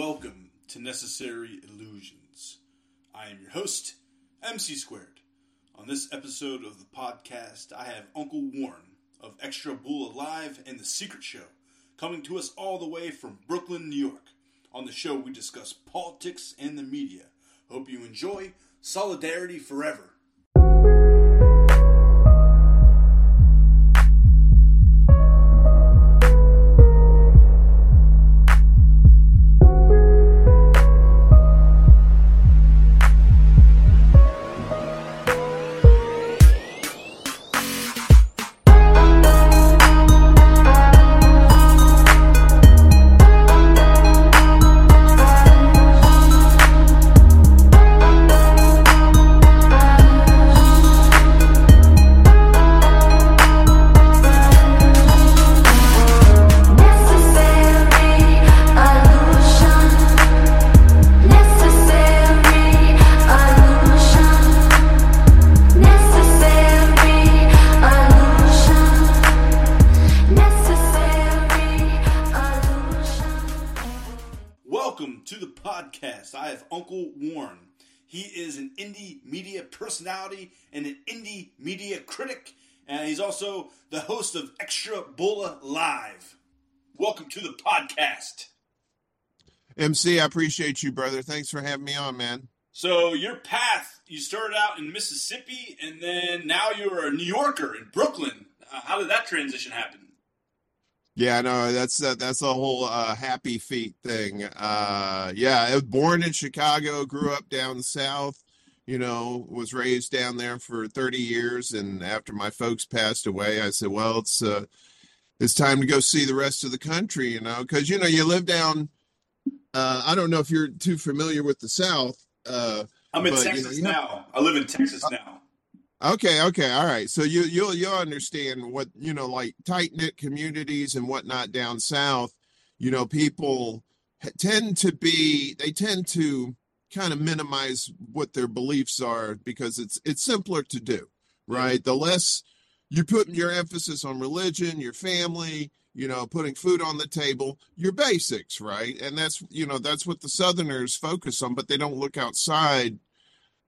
welcome to Necessary Illusions. I am your host, MC Squared. On this episode of the podcast, I have Uncle Warren of Extra Bulla Live and The Secret Show coming to us all the way from Brooklyn, New York. On the show, we discuss politics and the media. Hope you enjoy Solidarity Forever. MC, I appreciate you, brother. Thanks for having me on, man. So, your path, you started out in Mississippi, and then now you're a New Yorker in Brooklyn. Uh, how did that transition happen? Yeah, no, that's uh, that's a whole uh, happy feet thing. Uh, yeah, I was born in Chicago, grew up down south. You know, was raised down there for 30 years, and after my folks passed away, I said, "Well, it's uh, it's time to go see the rest of the country." You know, because you know you live down. Uh, I don't know if you're too familiar with the South. Uh, I'm in But, you know, Texas you know- now. I live in Texas now. Okay, okay, all right. So you you'll you'll understand what you know, like tight knit communities and whatnot down south. You know, people tend to be they tend to kind of minimize what their beliefs are because it's it's simpler to do, right? The less you put your emphasis on religion, your family, you know, putting food on the table, your basics, right? And that's you know that's what the Southerners focus on, but they don't look outside.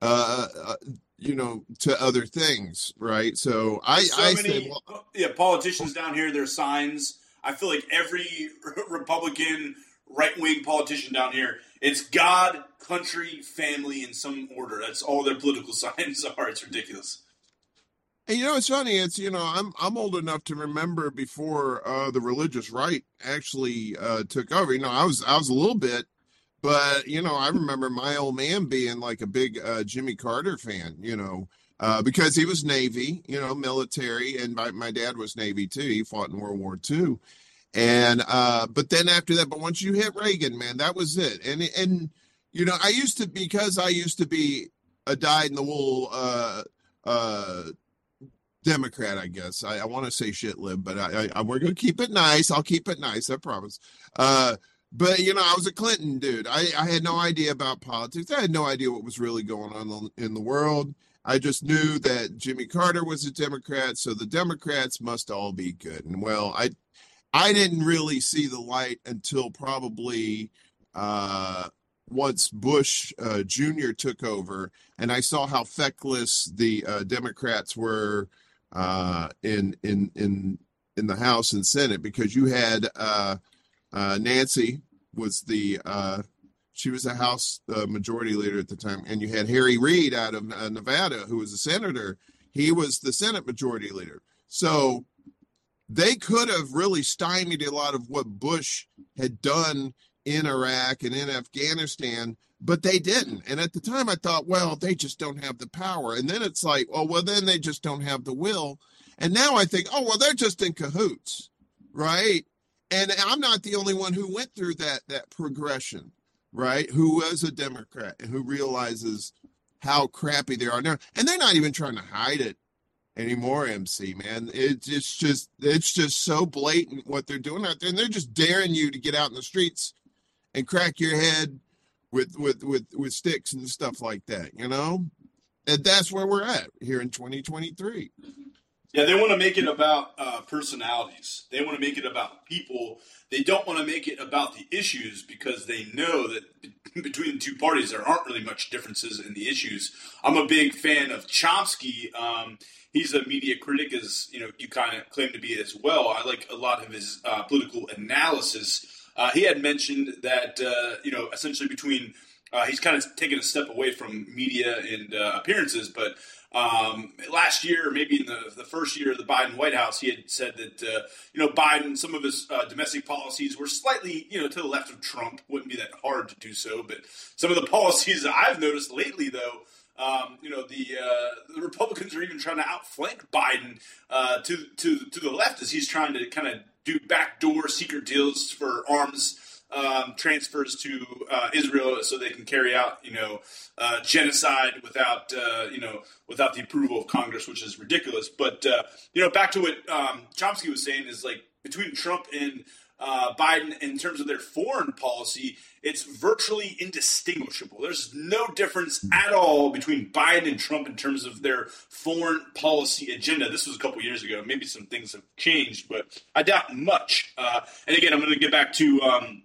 Uh, uh, you know, to other things, right? So I, so I many, say, well, yeah, politicians down here. Their signs. I feel like every Republican right wing politician down here, it's God, country, family in some order. That's all their political signs are. It's ridiculous. And you know, it's funny. It's you know, I'm I'm old enough to remember before uh, the religious right actually uh, took over. You know, I was I was a little bit, but you know, I remember my old man being like a big uh, Jimmy Carter fan. You know. Uh, because he was Navy, you know, military, and my, my dad was Navy too. He fought in World War II, and uh, but then after that, but once you hit Reagan, man, that was it. And and you know, I used to because I used to be a dyed in the wool uh, uh, Democrat, I guess. I, I want to say shit lib, but I, I, we're gonna keep it nice. I'll keep it nice, I promise. Uh, but you know, I was a Clinton dude. I, I had no idea about politics. I had no idea what was really going on in the world. I just knew that Jimmy Carter was a Democrat, so the Democrats must all be good. And well, I I didn't really see the light until probably uh, once Bush uh, Jr. took over, and I saw how feckless the uh, Democrats were uh, in in in in the House and Senate because you had uh, uh, Nancy was the uh, she was a House uh, Majority Leader at the time, and you had Harry Reid out of uh, Nevada who was a senator. He was the Senate Majority Leader. So they could have really stymied a lot of what Bush had done in Iraq and in Afghanistan, but they didn't. And at the time, I thought, well, they just don't have the power. And then it's like, oh, well, then they just don't have the will. And now I think, oh, well, they're just in cahoots, right? And I'm not the only one who went through that that progression, right? Who was a Democrat and who realizes how crappy they are now, and they're not even trying to hide it anymore. MC man, it's it's just it's just so blatant what they're doing out there, and they're just daring you to get out in the streets and crack your head with with with with sticks and stuff like that, you know. And that's where we're at here in 2023. Yeah, they want to make it about uh, personalities. They want to make it about people. They don't want to make it about the issues because they know that between the two parties there aren't really much differences in the issues. I'm a big fan of Chomsky. Um, he's a media critic, as you know, you kind of claim to be as well. I like a lot of his uh, political analysis. Uh, he had mentioned that uh, you know essentially between uh, he's kind of taken a step away from media and uh, appearances, but um, last year, maybe in the, the first year of the Biden White House, he had said that uh, you know Biden, some of his uh, domestic policies were slightly you know to the left of Trump. Wouldn't be that hard to do so, but some of the policies I've noticed lately, though. Um, you know the uh, the Republicans are even trying to outflank Biden uh, to to to the left as he's trying to kind of do backdoor secret deals for arms um, transfers to uh, Israel so they can carry out, you know, uh, genocide without, uh, you know, without the approval of Congress, which is ridiculous. But uh, you know, back to what um, Chomsky was saying is like between Trump and uh, Biden in terms of their foreign policy, it's virtually indistinguishable. There's no difference at all between Biden and Trump in terms of their foreign policy agenda. This was a couple years ago. Maybe some things have changed, but I doubt much. Uh, and again, I'm going to get back to. Um,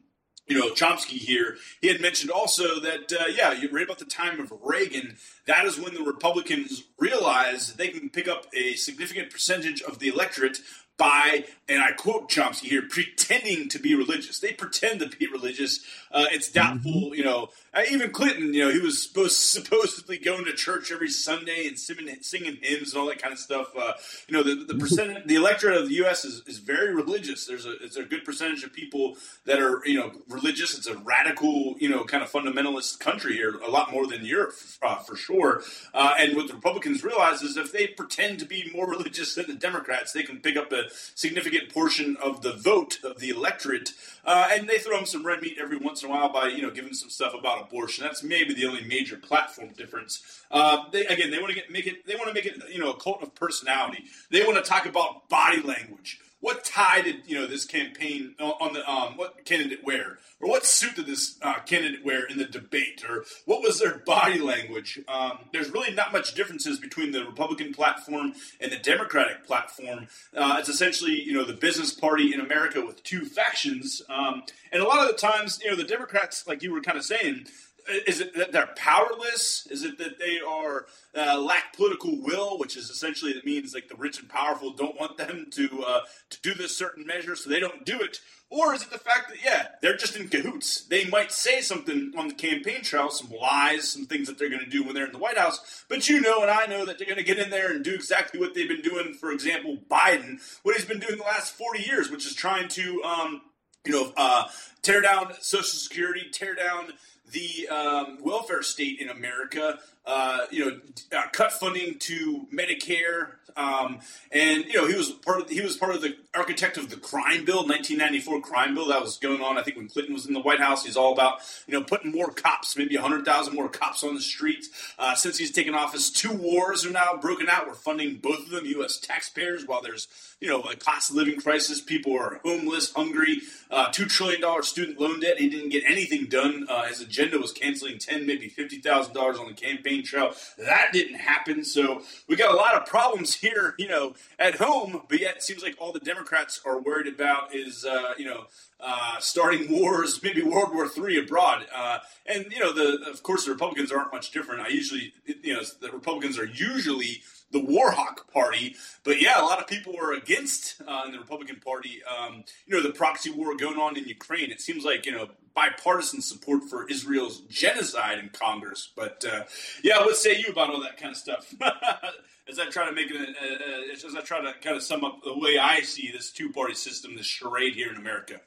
you know, Chomsky here, he had mentioned also that, uh, yeah, right about the time of Reagan, that is when the Republicans realized they can pick up a significant percentage of the electorate by, and I quote Chomsky here, pretending to be religious. They pretend to be religious. Uh, it's doubtful, you know. Even Clinton, you know, he was supposed supposedly going to church every Sunday and singing, singing hymns and all that kind of stuff. Uh, you know, the, the percent, the electorate of the U.S. is, is very religious. There's a it's a good percentage of people that are you know religious. It's a radical, you know, kind of fundamentalist country here, a lot more than Europe uh, for sure. Uh, and what the Republicans realize is if they pretend to be more religious than the Democrats, they can pick up a significant portion of the vote of the electorate, uh, and they throw them some red meat every once in a while by you know giving some stuff about abortion. That's maybe the only major platform difference. Uh, they, again, they want to make it. They want to make it you know a cult of personality. They want to talk about body language. What tie did you know this campaign on the um, what candidate wear, or what suit did this uh, candidate wear in the debate, or what was their body language? Um, there's really not much differences between the Republican platform and the Democratic platform. Uh, it's essentially you know the business party in America with two factions, um, and a lot of the times you know the Democrats, like you were kind of saying, is it that they're powerless? Is it that they are uh, lack political will, which is essentially that means like the rich and powerful don't want them to uh, to do this certain measure, so they don't do it? Or is it the fact that yeah, they're just in cahoots? They might say something on the campaign trail, some lies, some things that they're going to do when they're in the White House, but you know and I know that they're going to get in there and do exactly what they've been doing. For example, Biden, what he's been doing the last forty years, which is trying to um, you know uh, tear down Social Security, tear down the um, welfare state in America, uh, you know, uh, cut funding to Medicare, um, and you know he was part of he was part of the architect of the crime bill, 1994 crime bill that was going on. I think when Clinton was in the White House, he's all about you know putting more cops, maybe 100,000 more cops on the streets. Uh, since he's taken office, two wars are now broken out. We're funding both of them, U.S. taxpayers, while there's you know a cost of living crisis. People are homeless, hungry. Uh, Two trillion dollar student loan debt. He didn't get anything done. Uh, his agenda was canceling ten, maybe fifty thousand dollars on the campaign trail. That didn't happen. So we got a lot of problems here, you know, at home. But yet, it seems like all the Democrats are worried about is, uh, you know, uh, starting wars, maybe World War III abroad. Uh, and you know, the of course the Republicans aren't much different. I usually, you know, the Republicans are usually the Warhawk party. But yeah, a lot of people were against uh, in the Republican Party. Um, you know, the proxy war going on in Ukraine. It seems like you know bipartisan support for Israel's genocide in Congress. But uh, yeah, what say you about all that kind of stuff? as I try to make it, uh, uh, as I try to kind of sum up the way I see this two-party system, this charade here in America.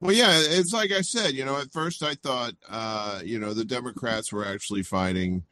Well, yeah, it's like I said, you know, at first I thought, uh, you know, the Democrats were actually fighting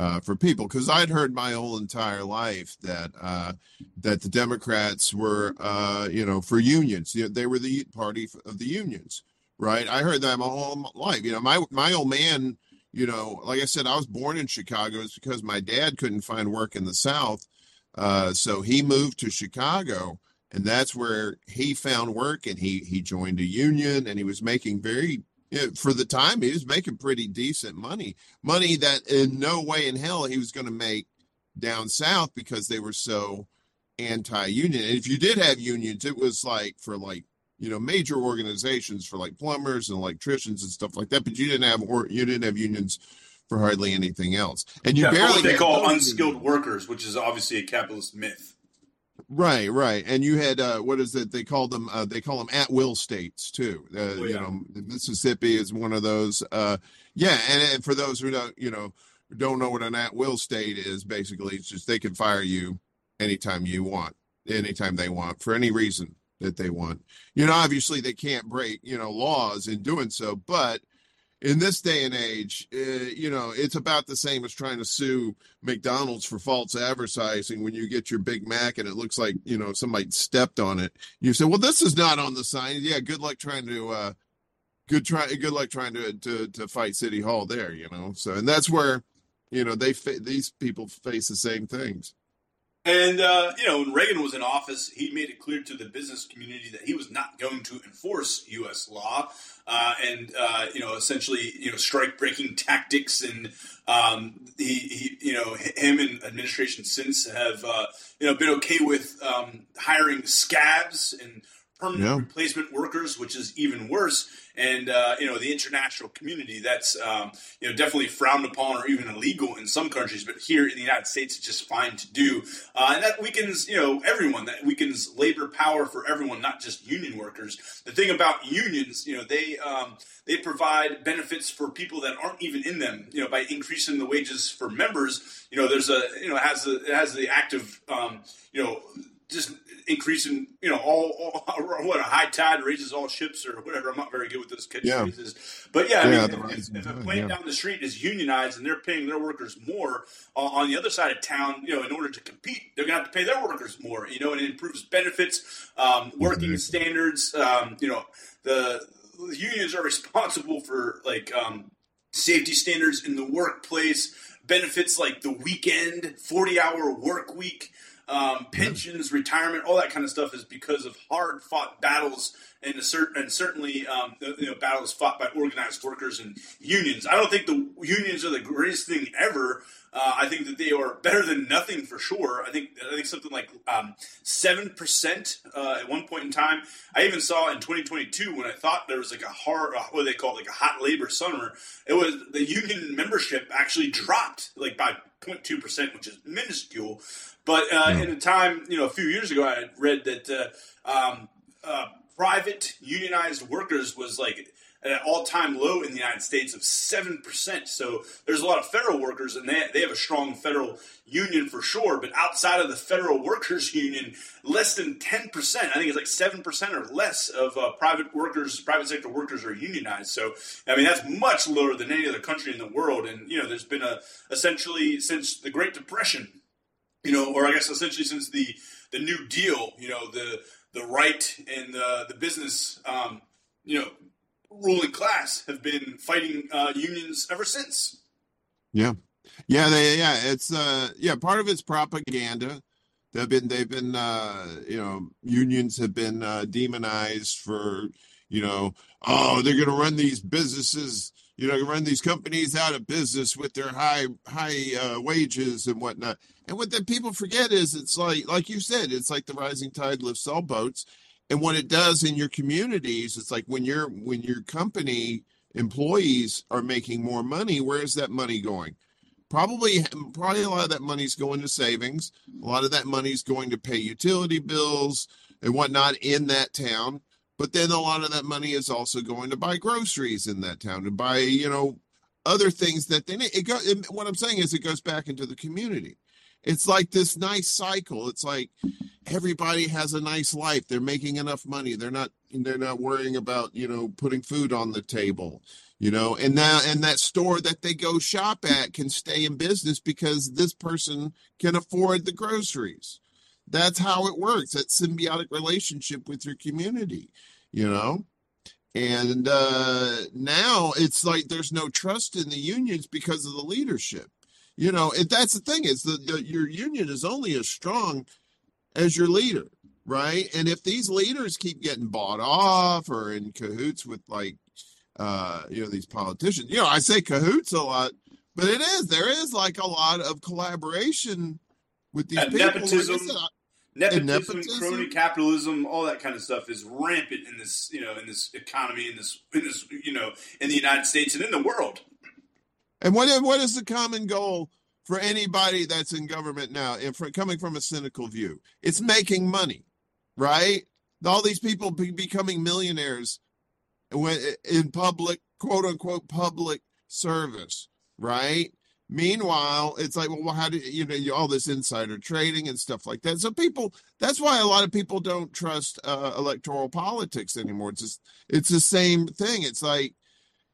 uh, for people because I'd heard my whole entire life that uh, that the Democrats were, uh, you know, for unions. They were the party of the unions, right? I heard that my whole life. You know, my my old man, you know, like I said, I was born in Chicago. It's because my dad couldn't find work in the South, uh, so he moved to Chicago and that's where he found work and he he joined a union and he was making very you know, for the time he was making pretty decent money money that in no way in hell he was going to make down south because they were so anti-union. And if you did have unions, it was like for like you know major organizations for like plumbers and electricians and stuff like that. But you didn't have or you didn't have unions for hardly anything else. And you Yeah, barely what they call unskilled unions. workers, which is obviously a capitalist myth. Right, right. And you had uh what is it? They call them uh they call them at will states too. Uh, Oh, you know, Mississippi is one of those uh yeah, and, and for those who don't, you know, don't know what an at will state is, basically it's just they can fire you anytime you want, anytime they want for any reason that they want. You know, obviously they can't break, you know, laws in doing so, but in this day and age, uh, you know, it's about the same as trying to sue McDonald's for false advertising when you get your Big Mac and it looks like, you know, somebody stepped on it. You say, well, this is not on the sign. Yeah, good luck trying to, uh, good try, good luck trying to, to, to fight City Hall there, you know? So, and that's where, you know, they, fa- these people face the same things. And uh, you know, when Reagan was in office, he made it clear to the business community that he was not going to enforce U.S. law, uh, and uh, you know, essentially, you know, strike-breaking tactics, and um, he, he, you know, him and administration since have uh, you know been okay with um, hiring scabs and permanent Yeah. replacement workers, which is even worse. And uh, you know, the international community that's um, you know definitely frowned upon or even illegal in some countries, but here in the United States, it's just fine to do, uh, and that weakens you know everyone. That weakens labor power for everyone, not just union workers. The thing about unions, you know, they um, they provide benefits for people that aren't even in them. You know, by increasing the wages for members, you know, there's a you know it has the it has the active um, you know just increasing, you know, all, all what a high tide raises all ships or whatever. I'm not very good with those Yeah. catchphrases, but yeah, I Yeah, mean, the if, if a plant yeah. down the street is unionized and they're paying their workers more uh, on the other side of town, you know, in order to compete, they're going to have to pay their workers more, you know, and it improves benefits, um, working Exactly. standards. Um, you know, the, the unions are responsible for like um, safety standards in the workplace, benefits like the weekend, 40 hour work week, um, pensions, retirement, all that kind of stuff is because of hard fought battles and, and certainly um, you know, battles fought by organized workers and unions. I don't think the unions are the greatest thing ever. Uh, I think that they are better than nothing for sure. I think I think something like um, seven percent uh, at one point in time. I even saw in 2022 when I thought there was like a hard, uh, what do they call it, like a hot labor summer. It was the union membership actually dropped like by 0.2 percent, which is minuscule. But uh, in a time, you know, a few years ago, I read that uh, um, uh, private unionized workers was like at an all-time low in the United States of seven percent. So there's a lot of federal workers, and they they have a strong federal union for sure. But outside of the federal workers union, less than ten percent. I think it's like seven percent or less of uh, private workers, private sector workers are unionized. So I mean that's much lower than any other country in the world. And you know, there's been a essentially since the Great Depression you know, or I guess essentially since the the New Deal, you know, the the right and the the business, um, you know, ruling class have been fighting uh, unions ever since. Yeah. Yeah, they yeah, it's uh yeah, part of it's propaganda. They've been they've been uh you know, unions have been uh demonized for, you know, oh, they're gonna run these businesses, you know, run these companies out of business with their high high uh wages and whatnot. And what that people forget is it's like like you said, it's like the rising tide lifts all boats. And what it does in your communities, it's like when your when your company employees are making more money, where is that money going? Probably, probably a lot of that money's going to savings. A lot of that money's going to pay utility bills and whatnot in that town. But then a lot of that money is also going to buy groceries in that town to buy, you know, other things that they need. It go, what I'm saying is it goes back into the community. It's like this nice cycle. It's like everybody has a nice life. They're making enough money. They're not they're not worrying about, you know, putting food on the table, you know. And now and that store that they go shop at can stay in business because this person can afford the groceries. That's how it works. That symbiotic relationship with your community, you know. And uh now it's like there's no trust in the unions because of the leadership you know and that's the thing is that your union is only as strong as your leader right and if these leaders keep getting bought off or in cahoots with like uh you know these politicians you know i say cahoots a lot but it is there is like a lot of collaboration with these And people Like I said, I- Nepotism, nepotism? crony capitalism, all that kind of stuff is rampant in this, you know, in this economy, in this, in this, you know, in the United States and in the world. And what what is the common goal for anybody that's in government now? And for coming from a cynical view, it's making money, right? All these people be becoming millionaires in public, quote unquote, public service, right? Meanwhile, it's like, well, how do you know all this insider trading and stuff like that? So people, that's why a lot of people don't trust uh, electoral politics anymore. It's just, it's the same thing. It's like,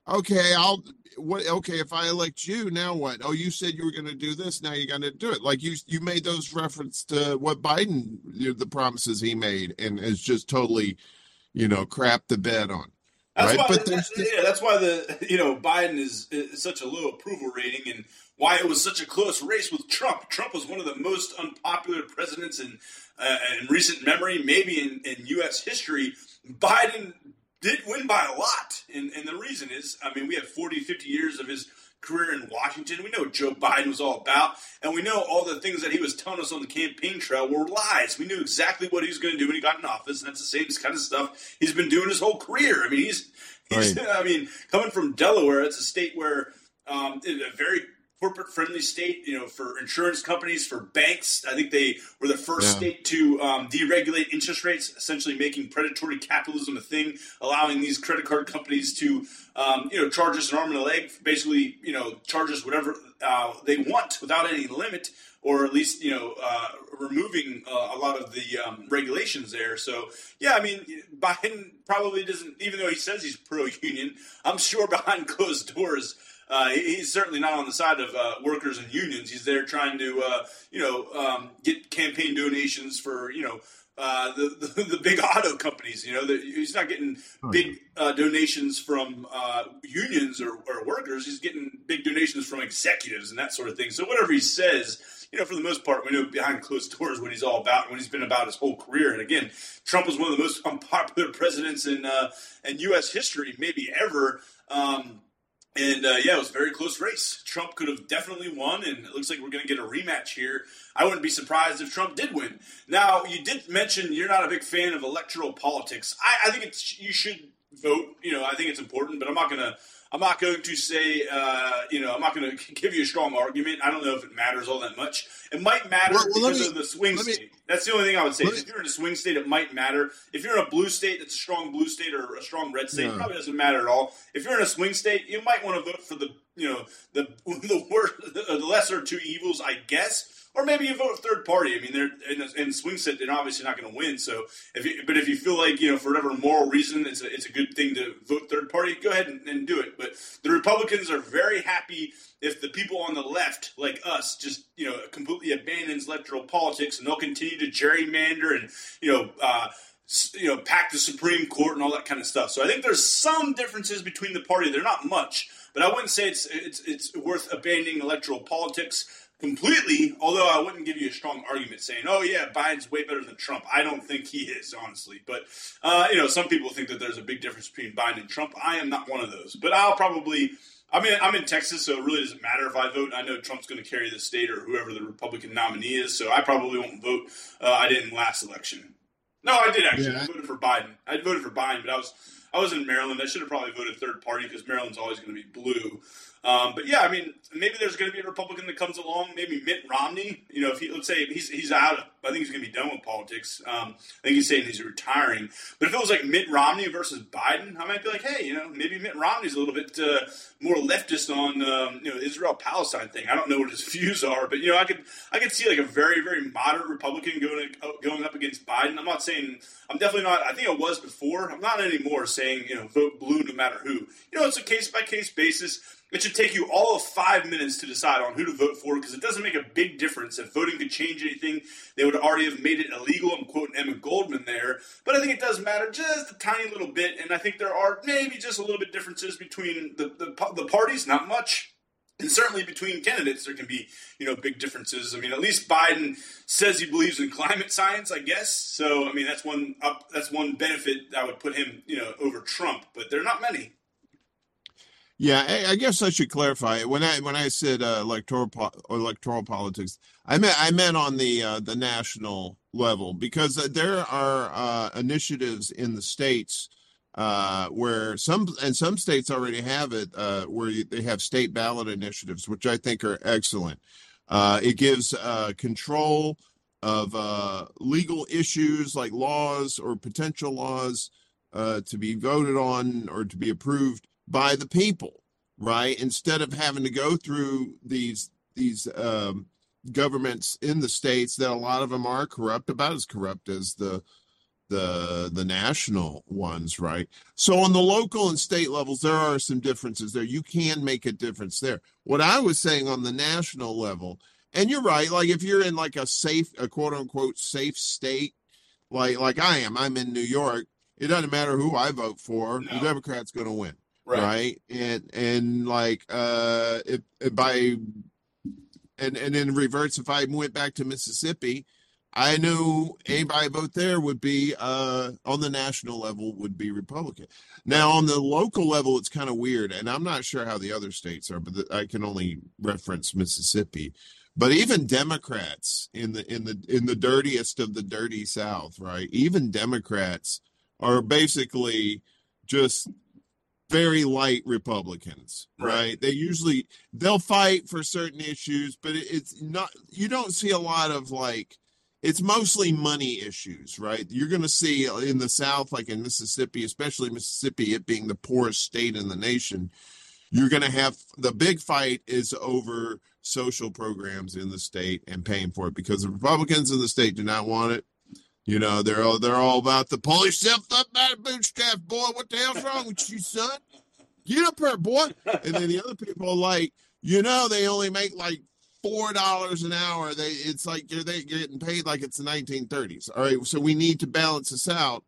okay, I'll what? Okay, if I elect you, now what? Oh, you said you were going to do this. Now you're going to do it. Like you, you made those reference to what Biden, the promises he made, and is just totally, you know, crap the bed on. That's Right, why, but there's that- yeah, that's why the you know Biden is, is such a low approval rating, and why it was such a close race with Trump. Trump was one of the most unpopular presidents in uh, in recent memory, maybe in, in U.S. history. Biden did win by a lot, and and the reason is, I mean, we have 40, 50 years of his career in Washington. We know what Joe Biden was all about, and we know all the things that he was telling us on the campaign trail were lies. We knew exactly what he was going to do when he got in office, and that's the same kind of stuff he's been doing his whole career. I mean, he's, he's Right. I mean, coming from Delaware, it's a state where um, a very corporate friendly state, you know, for insurance companies, for banks. I think they were the first Yeah. state to um, deregulate interest rates, essentially making predatory capitalism a thing, allowing these credit card companies to, um, you know, charge us an arm and a leg, basically, you know, charge us whatever uh, they want without any limit, or at least, you know, uh, removing uh, a lot of the um, regulations there. So, yeah, I mean, Biden probably doesn't, even though he says he's pro union, I'm sure behind closed doors. Uh, he's certainly not on the side of uh, workers and unions. He's there trying to, uh, you know, um, get campaign donations for, you know, uh, the, the the big auto companies. You know, the, he's not getting Oh, big uh, donations from uh, unions or, or workers. He's getting big donations from executives and that sort of thing. So whatever he says, you know, for the most part, we know behind closed doors what he's all about, and what he's been about his whole career. And again, Trump was one of the most unpopular presidents in uh, in U.S. history, maybe ever. Um, and uh, yeah, it was a very close race. Trump could have definitely won, and it looks like we're going to get a rematch here. I wouldn't be surprised if Trump did win. Now, you did mention you're not a big fan of electoral politics. I, I think it's you should vote. You know, I think it's important, but I'm not going to. I'm not going to say, uh, you know, I'm not going to give you a strong argument. I don't know if it matters all that much. It might matter Well, well, because me- of the swing let me- state. That's the only thing I would say. me- If you're in a swing state, it might matter. If you're in a blue state that's a strong blue state or a strong red state, it probably doesn't matter at all. If you're in a swing state, you might want to vote for the, you know, the the worst, the lesser of two evils, I guess. Or maybe you vote third party. I mean, they're in, in swing state, they're obviously not going to win. So, if you, but if you feel like you know for whatever moral reason, it's a, it's a good thing to vote third party, go ahead and, and do it. But the Republicans are very happy if the people on the left, like us, just you know completely abandons electoral politics, and they'll continue to gerrymander and you know. Uh, you know, pack the Supreme Court and all that kind of stuff. So I think there's some differences between the party. They're not much, but I wouldn't say it's it's it's worth abandoning electoral politics completely. Although I wouldn't give you a strong argument saying, "Oh yeah, Biden's way better than Trump." I don't think he is, honestly. But uh, you know, some people think that there's a big difference between Biden and Trump. I am not one of those. But I'll probably. I mean, I'm in Texas, so it really doesn't matter if I vote. I know Trump's going to carry the state or whoever the Republican nominee is, so I probably won't vote. Uh, I didn't last election. No, I did actually. Yeah. I voted for Biden. I voted for Biden, but I was I was in Maryland. I should have probably voted third party because Maryland's always going to be blue. Um, but yeah, I mean, maybe there's going to be a Republican that comes along. Maybe Mitt Romney. You know, if he let's say he's he's out. Of, I think he's going to be done with politics. Um, I think he's saying he's retiring. But if it was like Mitt Romney versus Biden, I might be like, hey, you know, maybe Mitt Romney's a little bit uh, more leftist on um, you know Israel Palestine thing. I don't know what his views are, but you know, I could I could see like a very very moderate Republican going going up against Biden. I'm not saying I'm definitely not. I think I was before. I'm not anymore saying you know vote blue no matter who. You know, it's a case by case basis. It should take you all of five minutes to decide on who to vote for because it doesn't make a big difference. If voting could change anything, they would already have made it illegal. I'm quoting Emma Goldman there. But I think it does matter just a tiny little bit. And I think there are maybe just a little bit differences between the, the, the parties, not much. And certainly between candidates, there can be, you know, big differences. I mean, at least Biden says he believes in climate science, I guess. So, I mean, that's one up, that's one benefit that would put him, you know, over Trump. But there are not many. Yeah, I, I guess I should clarify when I when I said uh, electoral po- electoral politics, I meant I meant on the uh, the national level because there are uh, initiatives in the states uh, where some and some states already have it uh, where you, they have state ballot initiatives, which I think are excellent. Uh, it gives control of legal issues like laws or potential laws to be voted on or to be approved by the people, right? Instead of having to go through these these um, governments in the states that a lot of them are corrupt, about as corrupt as the the the national ones, right? So on the local and state levels, there are some differences there. You can make a difference there. What I was saying on the national level, and you're right, like if you're in like a safe, a quote unquote safe state, like like I am, I'm in New York. It doesn't matter who I vote for, the Democrat's going to win Right. right? And and like uh if, if by and and then reverse if i went back to mississippi i knew anybody vote there would be uh on the national level would be republican. Now on the local level it's kind of weird and i'm not sure how the other states are but the, i can only reference mississippi. But even democrats in the in the in the dirtiest of the dirty south right? Even democrats are basically just very light Republicans, Right. right? They usually they'll fight for certain issues, but it's not you don't see a lot of like it's mostly money issues, right? You're going to see in the South, like in Mississippi, especially Mississippi, it being the poorest state in the nation, you're going to have the big fight is over social programs in the state and paying for it because the Republicans in the state do not want it. You know, they're all they're all about the pull yourself up by the bootstraps, boy. What the hell's wrong with you, son? Get up here, boy. And then the other people are like, you know, they only make like four dollars an hour. They it's like you're they getting paid like it's the 1930s. All right, so we need to balance this out.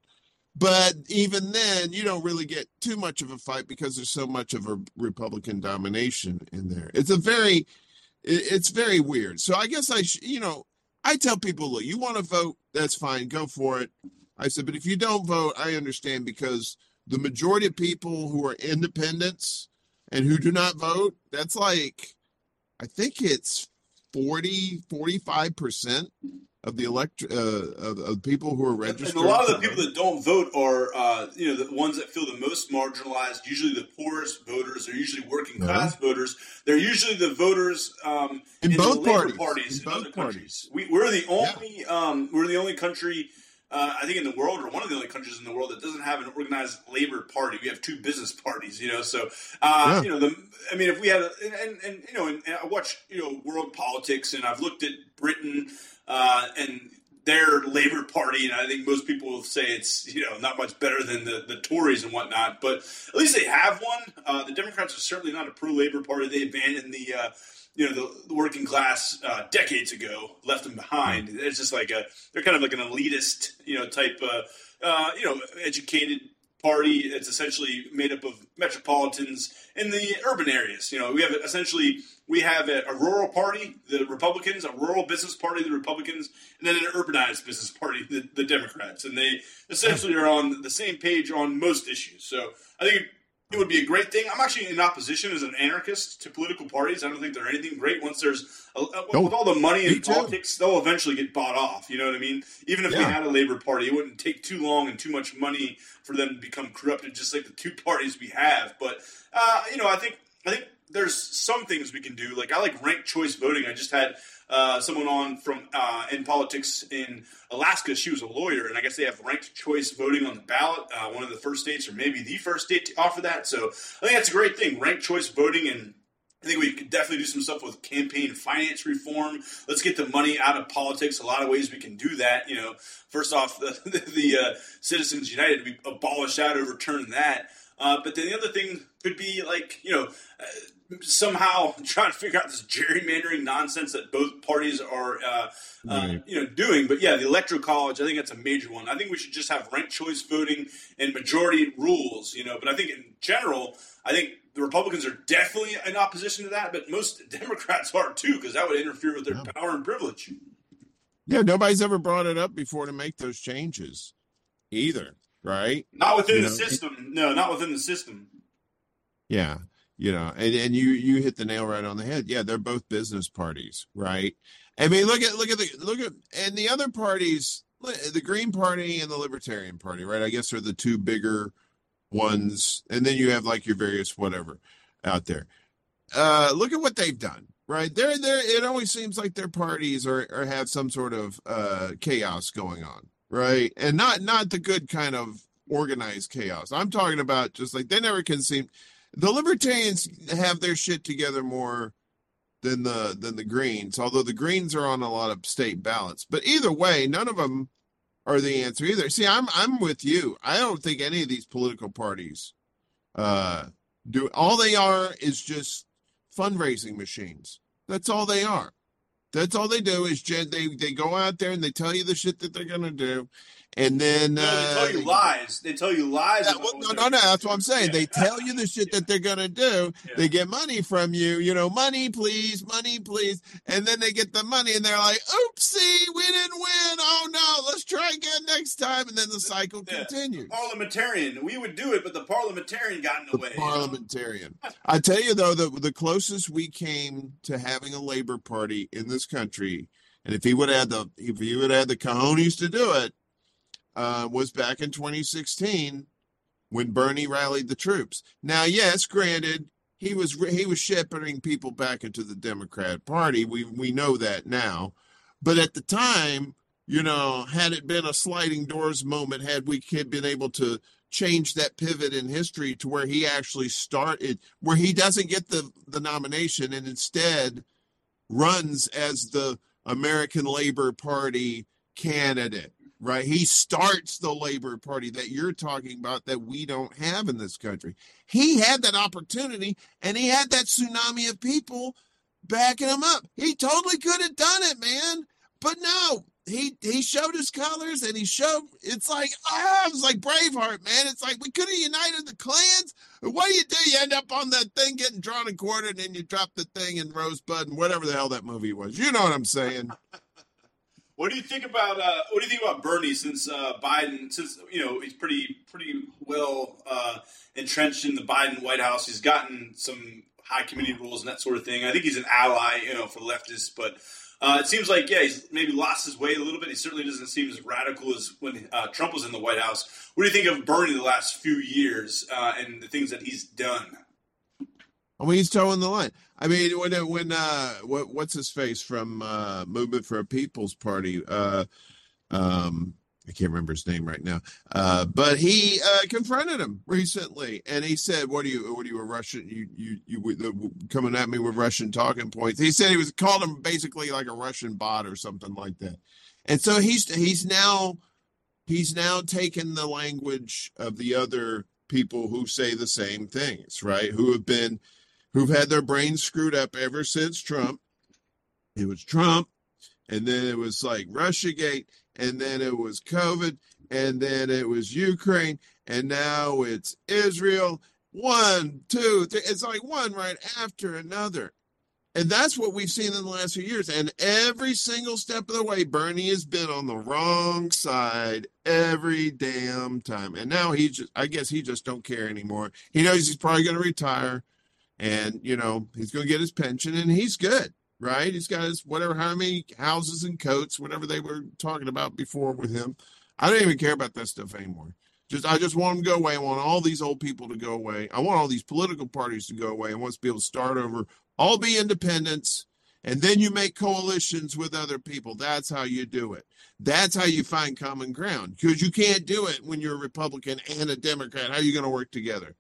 But even then, you don't really get too much of a fight because there's so much of a Republican domination in there. It's a very, it- it's very weird. So I guess I, sh- you know, I tell people, look, you want to vote, that's fine, go for it. I said, but if you don't vote, I understand because the majority of people who are independents and who do not vote, that's like, I think it's 40, 45% of the elect, uh, of, of people who are registered. And a lot of the people that don't vote are, uh, you know, the ones that feel the most marginalized. Usually, the poorest voters are usually working class voters. They're usually the voters um, In the both parties. parties In in, other both countries. We, we're the only, um, we're the only country. Uh, I think in the world, or one of the only countries in the world that doesn't have an organized labor party. We have two business parties, you know. So, uh, Yeah. you know, the I mean, if we had, a, and, and, and you know, and, and I watch you know world politics, and I've looked at Britain uh, and their Labor Party, and I think most people will say it's you know not much better than the, the Tories and whatnot, but at least they have one. Uh, the Democrats are certainly not a pro Labor Party. They abandoned the uh, you know the, the working class uh, decades ago, left them behind. It's just like a they're kind of like an elitist you know type uh, uh, you know educated party. It's essentially made up of metropolitans in the urban areas. You know, we have essentially we have a, a rural party, the Republicans, a rural business party, the Republicans, and then an urbanized business party, the, the Democrats, and they essentially are on the same page on most issues. So I think. It would be a great thing. I'm actually in opposition as an anarchist to political parties. I don't think they're anything great. Once there's a, a- No, with all the money in too. politics, they'll eventually get bought off. You know what I mean? Even if we had a Labor Party, it wouldn't take too long and too much money for them to become corrupted, just like the two parties we have. But uh, you know, I think I think there's some things we can do. Like I like ranked choice voting. I just had uh, someone on from uh, in politics in Alaska. She was a lawyer, and I guess they have ranked choice voting on the ballot. Uh, one of the first states, or maybe the first state to offer that. So I think that's a great thing. Ranked choice voting and. I think we could definitely do some stuff with campaign finance reform. Let's get the money out of politics. A lot of ways we can do that. You know, first off, the, the, the uh, Citizens United, we abolish that, overturn that. Uh, but then the other thing could be like, you know, uh, somehow trying to figure out this gerrymandering nonsense that both parties are, uh, uh, you know, doing. But yeah, the electoral college, I think that's a major one. I think we should just have ranked choice voting and majority rules. You know, but I think in general, I think the Republicans are definitely in opposition to that, but most Democrats are too, because that would interfere with their Yeah. power and privilege. Yeah, nobody's ever brought it up before to make those changes either, right? Not within You the know, system. No, not within the system. Yeah. You know, and, and you you hit the nail right on the head. Yeah, they're both business parties, right? I mean, look at look at the look at and the other parties, the Green Party and the Libertarian Party, right? I guess are the two bigger ones, and then you have like your various whatever out there. Uh, look at what they've done, right? They're there. It always seems like their parties are or have some sort of uh chaos going on, right? And not not the good kind of organized chaos. I'm talking about just like they never can seem. The Libertarians have their shit together more than the than the Greens, although the Greens are on a lot of state ballots. But either way, none of them are the answer either. See, I'm I'm with you. I don't think any of these political parties uh do all they are is just fundraising machines. That's all they are. That's all they do is they they go out there and they tell you the shit that they're gonna do, and then No, uh, they tell you lies. They tell you lies. yeah, well, no, no, no. That's what I'm saying. Yeah. They tell you the shit that they're gonna do. Yeah. They get money from you. You know, money, please, money, please, and then they get the money, and they're like, "Oopsie, we didn't win. Oh no, let's try again next time." And then the cycle Yeah. continues. parliamentarian. We would do it, but the parliamentarian got in the, The way. you know? parliamentarian. I tell you though, the the closest we came to having a labor party in this country, and if he would have the if he would have had the cojones to do it, uh, was back in 2016 when Bernie rallied the troops. Now, yes, granted, he was he was shepherding people back into the Democrat Party. We we know that now, but at the time, you know, had it been a sliding doors moment, had we kid been able to change that pivot in history to where he actually started, where he doesn't get the the nomination and instead runs as the American Labor Party candidate right? He starts the Labor Party that you're talking about that we don't have in this country. He had that opportunity and he had that tsunami of people backing him up. He totally could have done it, man. But no, he he showed his colors and he showed it's like ah, it was like Braveheart, man. It's like we could have united the clans. What do you do? You end up on that thing getting drawn and quartered, and then you drop the thing in Rosebud and whatever the hell that movie was. You know what I'm saying? What do you think about uh, what do you think about Bernie since uh, Biden since you know he's pretty pretty well uh, entrenched in the Biden White House. He's gotten some high committee rules and that sort of thing. I think he's an ally, you know, for leftists, but uh, it seems like yeah, he's maybe lost his way a little bit. He certainly doesn't seem as radical as when uh, Trump was in the White House. What do you think of Bernie the last few years uh, and the things that he's done? I mean, he's towing the line. I mean, when when uh, what what's his face from uh, Movement for a People's Party? Uh, um, I can't remember his name right now. Uh, but he uh, confronted him recently, and he said, "What are you? What are you a Russian? You you you coming at me with Russian talking points?" He said he was called him basically like a Russian bot or something like that. And so he's he's now he's now taken the language of the other people who say the same things, right? Who have been who've had their brains screwed up ever since Trump. It was Trump, and then it was like Russiagate, and then it was COVID, and then it was Ukraine, and now it's Israel. One, two, three. It's like one right after another. And that's what we've seen in the last few years. And every single step of the way, Bernie has been on the wrong side every damn time. And now he just, I guess he just don't care anymore. He knows he's probably going to retire and, you know, he's going to get his pension and he's good, right? He's got his whatever, how many houses and coats, whatever they were talking about before with him. I don't even care about that stuff anymore. Just, I just want them to go away. I want all these old people to go away. I want all these political parties to go away. I want to be able to start over, all be independents, and then you make coalitions with other people. That's how you do it. That's how you find common ground because you can't do it when you're a Republican and a Democrat. How are you going to work together?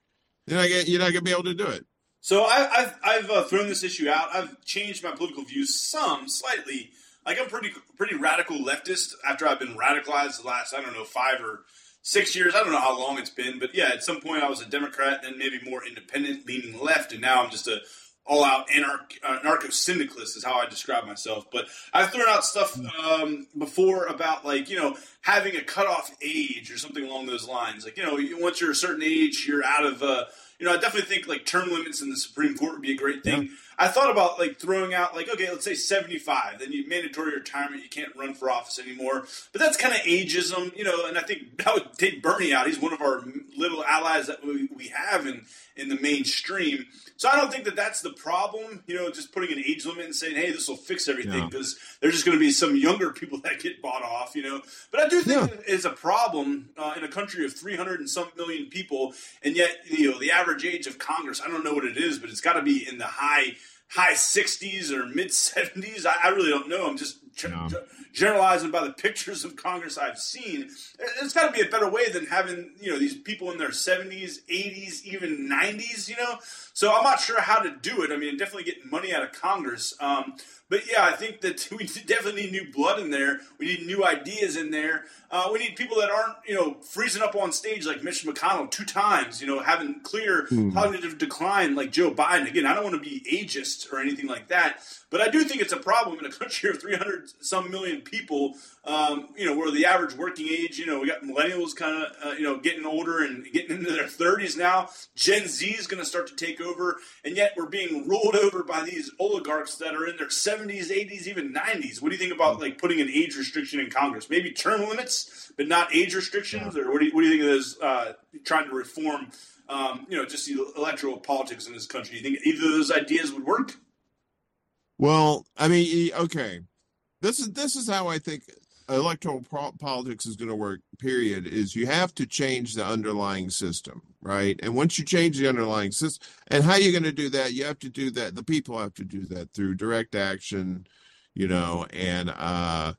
You're not going to be able to do it. So I, I've I've uh, thrown this issue out. I've changed my political views some slightly. Like I'm pretty pretty radical leftist after I've been radicalized the last I don't know five or six years. I don't know how long it's been, but yeah, at some point I was a Democrat, then maybe more independent, leaning left, and now I'm just a all out anarch narco syndicalist is how I describe myself. But I've thrown out stuff um, before about like you know having a cutoff age or something along those lines. Like you know once you're a certain age, you're out of. Uh, you know, I definitely think like term limits in the Supreme Court would be a great thing. I thought about like throwing out like okay, let's say seventy five, then you mandatory retirement, you can't run for office anymore. But that's kind of ageism, you know. And I think that would take Bernie out. He's one of our little allies that we, we have in in the mainstream. So I don't think that that's the problem, you know, just putting an age limit and saying, hey, this will fix everything Yeah. because there's just going to be some younger people that get bought off, you know. But I do think Yeah. it is a problem uh, in a country of 300 and some million people, and yet, you know, the average age of Congress, I don't know what it is, but it's got to be in the high high 60s or mid 70s. I, I really don't know. I'm just ge- No. ge- generalizing by the pictures of Congress I've seen. There's got to be a better way than having you know these people in their 70s, 80s, even 90s. You know, so I'm not sure how to do it. I mean, definitely getting money out of Congress. Um, but yeah, I think that we definitely need new blood in there. We need new ideas in there. Uh, we need people that aren't, you know, freezing up on stage like Mitch McConnell two times, you know, having clear cognitive decline like Joe Biden. Again, I don't want to be ageist or anything like that, but I do think it's a problem in a country of 300 some million people, um, you know, where the average working age, you know, we got millennials kind of, uh, you know, getting older and getting into their 30s now. Gen Z is going to start to take over, and yet we're being ruled over by these oligarchs that are in their 70s, 80s, even 90s. What do you think about like putting an age restriction in Congress? Maybe term limits, but not age restrictions, or what do you, what do you think of those uh, trying to reform? Um, you know, just the electoral politics in this country. Do you think either of those ideas would work? Well, I mean, okay, this is this is how I think electoral po- politics is going to work. Period. Is you have to change the underlying system, right? And once you change the underlying system, and how you're going to do that, you have to do that. The people have to do that through direct action, you know, and uh,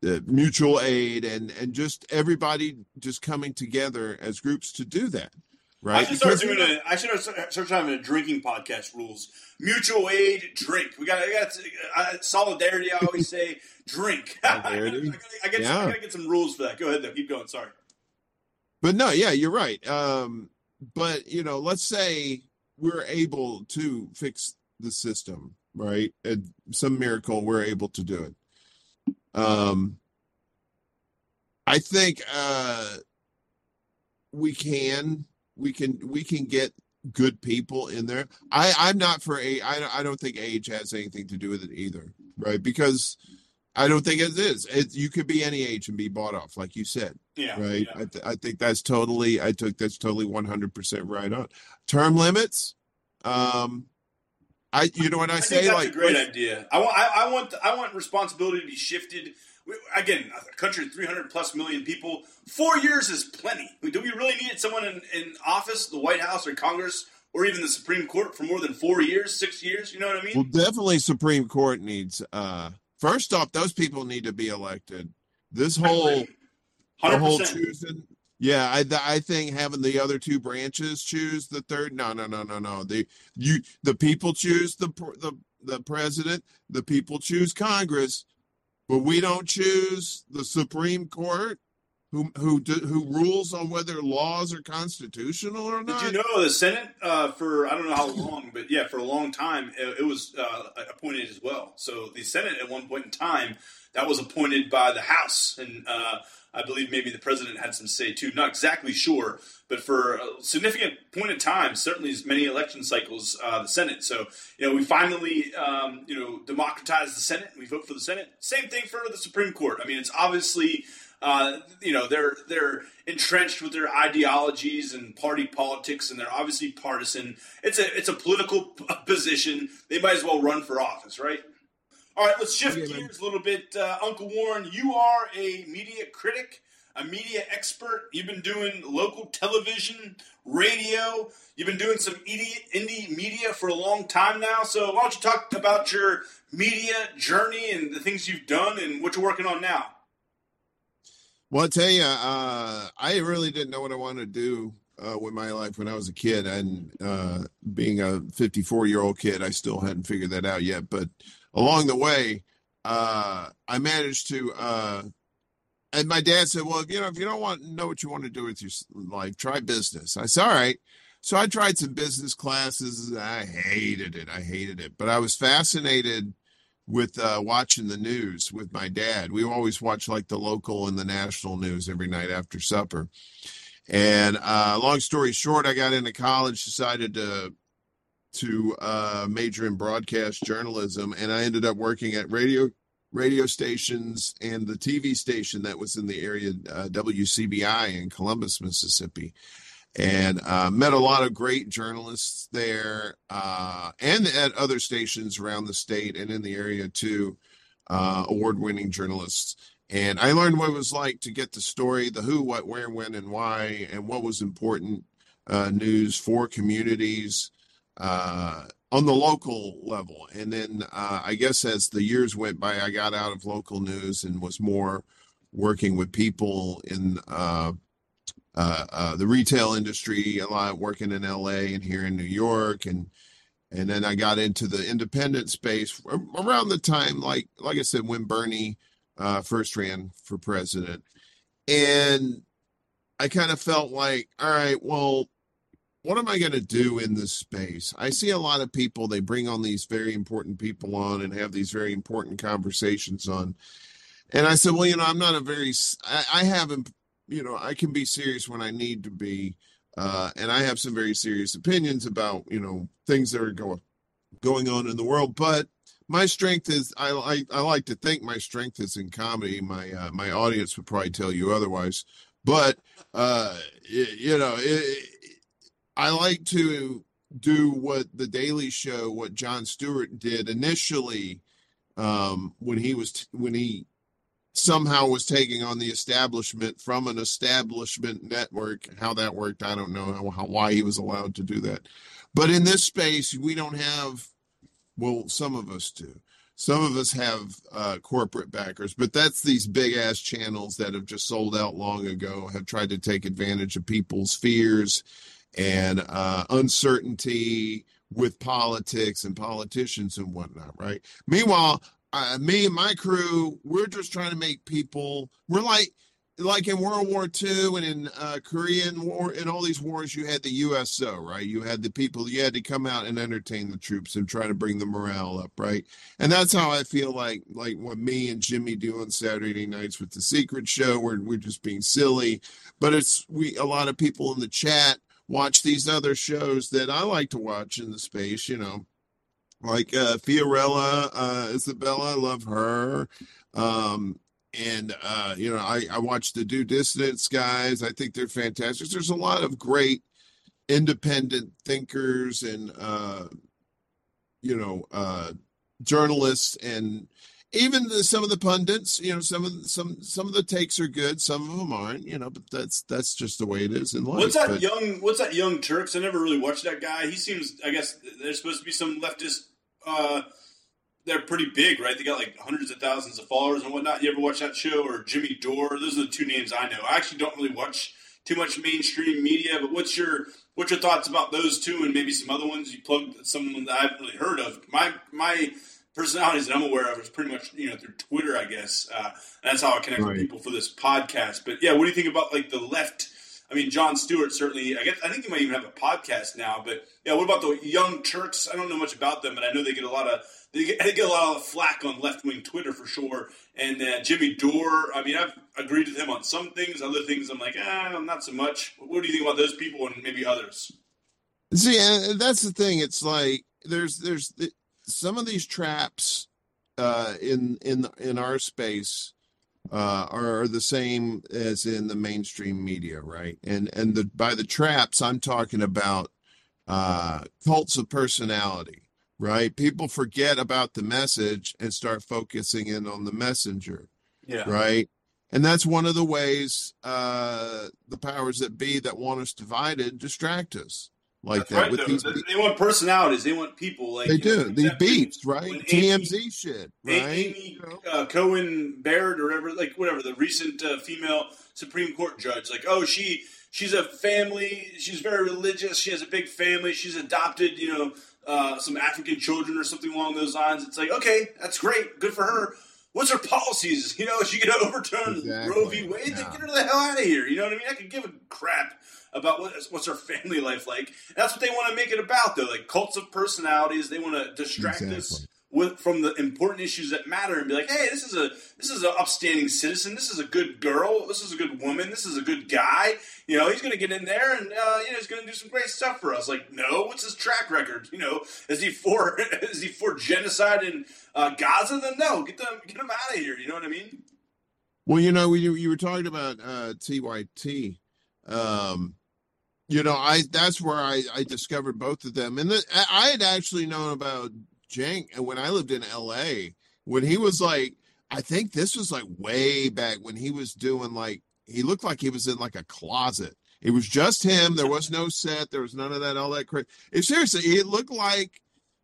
the mutual aid, and and just everybody just coming together as groups to do that, right? I should start Because- doing a. I should start start having a drinking podcast rules. Mutual aid, drink. We got. I got uh, solidarity. I always say drink. Solidarity? I, gotta, I, Yeah. I gotta get some rules for that. Go ahead though. Keep going. Sorry. But no, yeah, you're right. Um, but you know, let's say we're able to fix the system, right? And some miracle we're able to do it. Um, I think uh, we can, we can, we can get good people in there. I, I'm not for a. I, I don't think age has anything to do with it either, right? Because I don't think it is. It, you could be any age and be bought off, like you said Yeah. right? yeah. I, th- I think that's totally. I took that's totally one hundred percent right on. Term limits. Um, I you know what I, I say like a great idea. I want. I, I want. I want responsibility to be shifted. We, again, a country of 300 plus million people. Four years is plenty. Do we really need someone in, in office, the White House or Congress, or even the Supreme Court for more than four years, six years? You know what I mean? Well, definitely Supreme Court needs. uh First off, those people need to be elected. This whole the whole choosing. Yeah, I I think having the other two branches choose the third. No, no, no, no, no. The you the people choose the the the president. The people choose Congress, but we don't choose the Supreme Court, who who do, who rules on whether laws are constitutional or not. Did you know the Senate uh, for I don't know how long, but yeah, for a long time it, it was uh, appointed as well. So the Senate at one point in time that was appointed by the House, and uh, I believe maybe the president had some say too. Not exactly sure, but for a significant point of time, certainly as many election cycles, uh, the Senate. So you know we finally um, you know democratized the Senate. We vote for the Senate. Same thing for the Supreme Court. I mean, it's obviously uh, you know they're they're entrenched with their ideologies and party politics, and they're obviously partisan. It's a it's a political position. They might as well run for office, right? All right, let's shift gears a little bit. Uh, Uncle Warren, you are a media critic, a media expert. You've been doing local television, radio. You've been doing some indie, indie media for a long time now. So why don't you talk about your media journey and the things you've done and what you're working on now? Well, I tell you, uh, I really didn't know what I wanted to do uh, with my life when I was a kid, and uh, being a 54 year old kid, I still hadn't figured that out yet. But along the way, uh, I managed to. Uh, and my dad said, "Well, you know, if you don't want know what you want to do with your life, try business." I said, "All right." So I tried some business classes. I hated it. I hated it, but I was fascinated with uh, watching the news with my dad. We always watch like the local and the national news every night after supper. And uh, long story short, I got into college, decided to to uh, major in broadcast journalism, and I ended up working at radio radio stations and the TV station that was in the area, uh, WCBI in Columbus, Mississippi, and uh, met a lot of great journalists there, uh, and at other stations around the state and in the area too, uh, award-winning journalists. And I learned what it was like to get the story, the who, what, where, when, and why, and what was important uh, news for communities uh, on the local level. And then uh, I guess as the years went by, I got out of local news and was more working with people in uh, uh, uh, the retail industry, a lot working in LA and here in New York, and and then I got into the independent space around the time, like like I said, when Bernie uh, first ran for president, and I kind of felt like, all right, well, what am I going to do in this space? I see a lot of people, they bring on these very important people on and have these very important conversations on. And I said, well, you know, I'm not a very, I, I haven't, you know, I can be serious when I need to be. Uh, and I have some very serious opinions about, you know, things that are going going on in the world. But my strength is, I, I, I like to think my strength is in comedy. My uh, my audience would probably tell you otherwise. But uh, you know, it, I like to do what the Daily Show, what Jon Stewart did initially um, when he was when he somehow was taking on the establishment from an establishment network. How that worked, I don't know how, how why he was allowed to do that. But in this space, we don't have. Well, some of us do. Some of us have uh, corporate backers, but that's these big ass channels that have just sold out long ago, have tried to take advantage of people's fears and uh, uncertainty with politics and politicians and whatnot, right? Meanwhile, uh, me and my crew, we're just trying to make people. We're like, like in World War II and in uh, Korean War, and all these wars, you had the USO, right? You had the people. You had to come out and entertain the troops and try to bring the morale up, right? And that's how I feel like, like what me and Jimmy do on Saturday nights with the Secret Show, where we're just being silly. But it's we a lot of people in the chat watch these other shows that I like to watch in the space, you know, like uh, Fiorella, uh, Isabella, I love her. Um, and, uh, you know, I, I watch the Due Dissidence guys. I think they're fantastic. There's a lot of great independent thinkers and, uh, you know, uh, journalists and even the, some of the pundits, you know, some of the, some some of the takes are good, some of them aren't, you know, but that's that's just the way it is in life. What's that But- young? What's that young Turks? I never really watched that guy. He seems. I guess there's supposed to be some leftist. Uh, they're pretty big, right? They got like hundreds of thousands of followers and whatnot. You ever watch that show or Jimmy Dore? Those are the two names I know. I actually don't really watch too much mainstream media, but what's your what's your thoughts about those two and maybe some other ones you plugged? Someone that I haven't really heard of. My my personalities that I'm aware of is pretty much you know through Twitter, I guess. Uh, that's how I connect with people for this podcast. But yeah, what do you think about like the left? I mean, Jon Stewart certainly. I guess I think he might even have a podcast now. But yeah, what about the Young Turks? I don't know much about them, but I know they get a lot of they get, they get a lot of flack on left wing Twitter for sure. And uh, Jimmy Dore. I mean, I've agreed with him on some things. Other things, I'm like, ah, not so much. What do you think about those people and maybe others? See, and that's the thing. It's like there's there's the, some of these traps uh, in in in our space uh, are the same as in the mainstream media, right? And and the by the traps, I'm talking about uh, cults of personality, right? People forget about the message and start focusing in on the messenger Yeah. right? And that's one of the ways uh, the powers that be that want us divided distract us like That's that right, with though. these. They- they want personalities. They want people. Like They you know, do these that- beats, right? when Amy- TMZ shit, right? Amy You know? uh, Cohen Baird or whatever, like whatever, the recent uh, female Supreme Court judge, like, oh, she she's a family, she's very religious, she has a big family, she's adopted, you know, uh, some African children or something along those lines. It's like, okay, that's great, good for her. What's her policies? You know, is she going to overturn Exactly, Roe v. Wade? Then yeah. Get her the hell out of here. You know what I mean? I could give a crap about what, what's her family life like. And that's what they want to make it about, though. Like cults of personalities. They want to distract us with, from the important issues that matter and be like, hey, this is a this is an upstanding citizen. This is a good girl. This is a good woman. This is a good guy. You know, he's going to get in there and uh, you know he's going to do some great stuff for us. Like, no, what's his track record? You know, is he for is he for genocide in uh, Gaza? Then no, get them get him out of here. You know what I mean? Well, you know, you you were talking about uh, TYT. Um, you know, I that's where I I discovered both of them, and the, I had actually known about Cenk when I lived in L.A. when he was like, I think this was like way back when he was doing like he looked like he was in like a closet. It was just him. There was no set. There was none of that. All that crap. It seriously, it looked like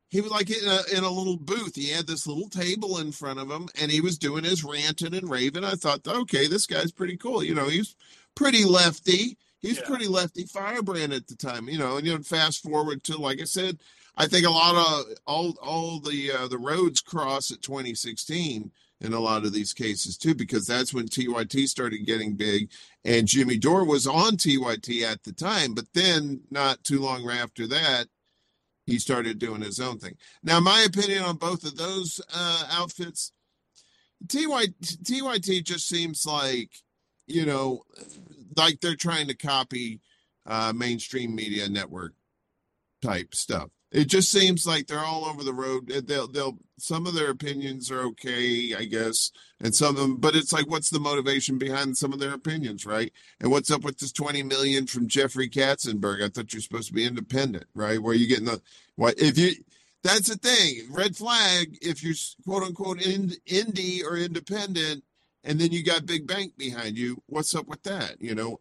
he was like in a in a little booth. He had this little table in front of him, and he was doing his ranting and raving. I thought, okay, this guy's pretty cool. You know, he's pretty lefty. He's Yeah. pretty lefty firebrand at the time. You know, and you know, fast forward to like I said, I think a lot of all all the uh, the roads cross at 2016 in a lot of these cases too, because that's when TYT started getting big, and Jimmy Dore was on TYT at the time, but then not too long after that, he started doing his own thing. Now, my opinion on both of those uh, outfits, TY, TYT just seems like, you know, like they're trying to copy uh, mainstream media network type stuff. It just seems like they're all over the road. They'll, they'll, some of their opinions are okay, I guess, and some of them, but it's like, what's the motivation behind some of their opinions, right? And what's up with this 20 million from Jeffrey Katzenberg? I thought you're supposed to be independent, right? Where you getting the, what, if you, that's the thing, red flag, if you're quote unquote in, indie or independent, and then you got big bank behind you, what's up with that? You know,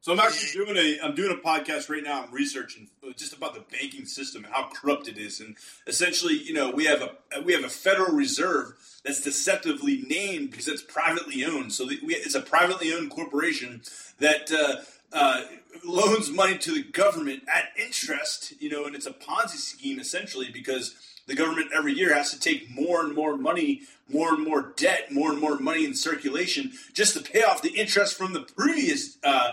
So I'm actually doing a I'm doing a podcast right now. I'm researching just about the banking system and how corrupt it is, and essentially, you know, we have a we have a Federal Reserve that's deceptively named because it's privately owned. So we, it's a privately owned corporation that uh, uh, loans money to the government at interest. You know, and it's a Ponzi scheme essentially because the government every year has to take more and more money, more and more debt, more and more money in circulation just to pay off the interest from the previous uh,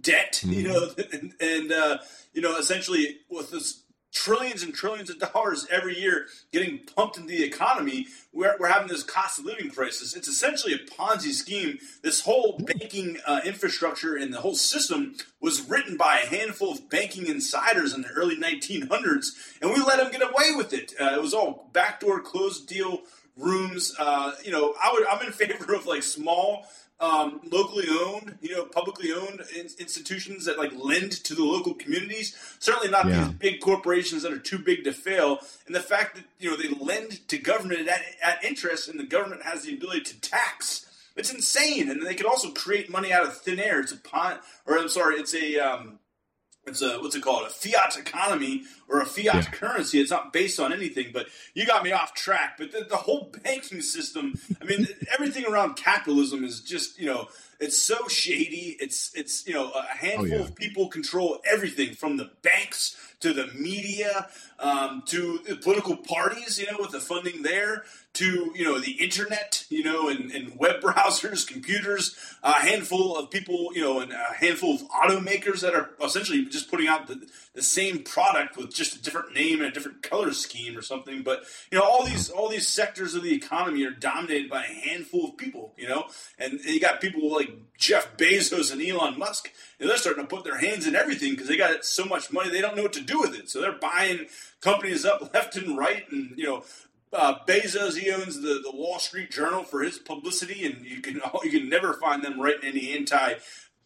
debt. You know, and, and uh, you know, essentially with this trillions and trillions of dollars every year getting pumped into the economy, we're, we're having this cost of living crisis. It's essentially a Ponzi scheme. This whole banking uh, infrastructure and the whole system was written by a handful of banking insiders in the early 1900s, and we let them get away with it. Uh, it was all backdoor closed deal rooms. Uh, you know, I would, I'm in favor of like small um, locally owned, you know, publicly owned in- institutions that like lend to the local communities. Certainly not Yeah. these big corporations that are too big to fail. And the fact that you know they lend to government at, at interest, and the government has the ability to tax. It's insane, and they can also create money out of thin air. It's a pon, or I'm sorry, it's a um, it's a what's it called? A fiat economy or a fiat Yeah. currency. It's not based on anything but you got me off track. But the, the whole banking system i mean everything around capitalism is just you know it's so shady. It's it's you know a handful yeah. of people control everything from the banks to the media um, to the political parties you know with the funding there to you know the internet you know and, and web browsers computers a handful of people you know and a handful of automakers that are essentially just putting out the, the same product with just a different name and a different color scheme or something. But you know all these all these sectors of the economy are dominated by a handful of people you know? And you got people like jeff bezos and elon musk and they're starting to put their hands in everything because they got so much money they don't know what to do with it. So they're buying companies up left and right and you know uh, Bezos he owns the, the Wall Street Journal for his publicity, and you can you can never find them writing any anti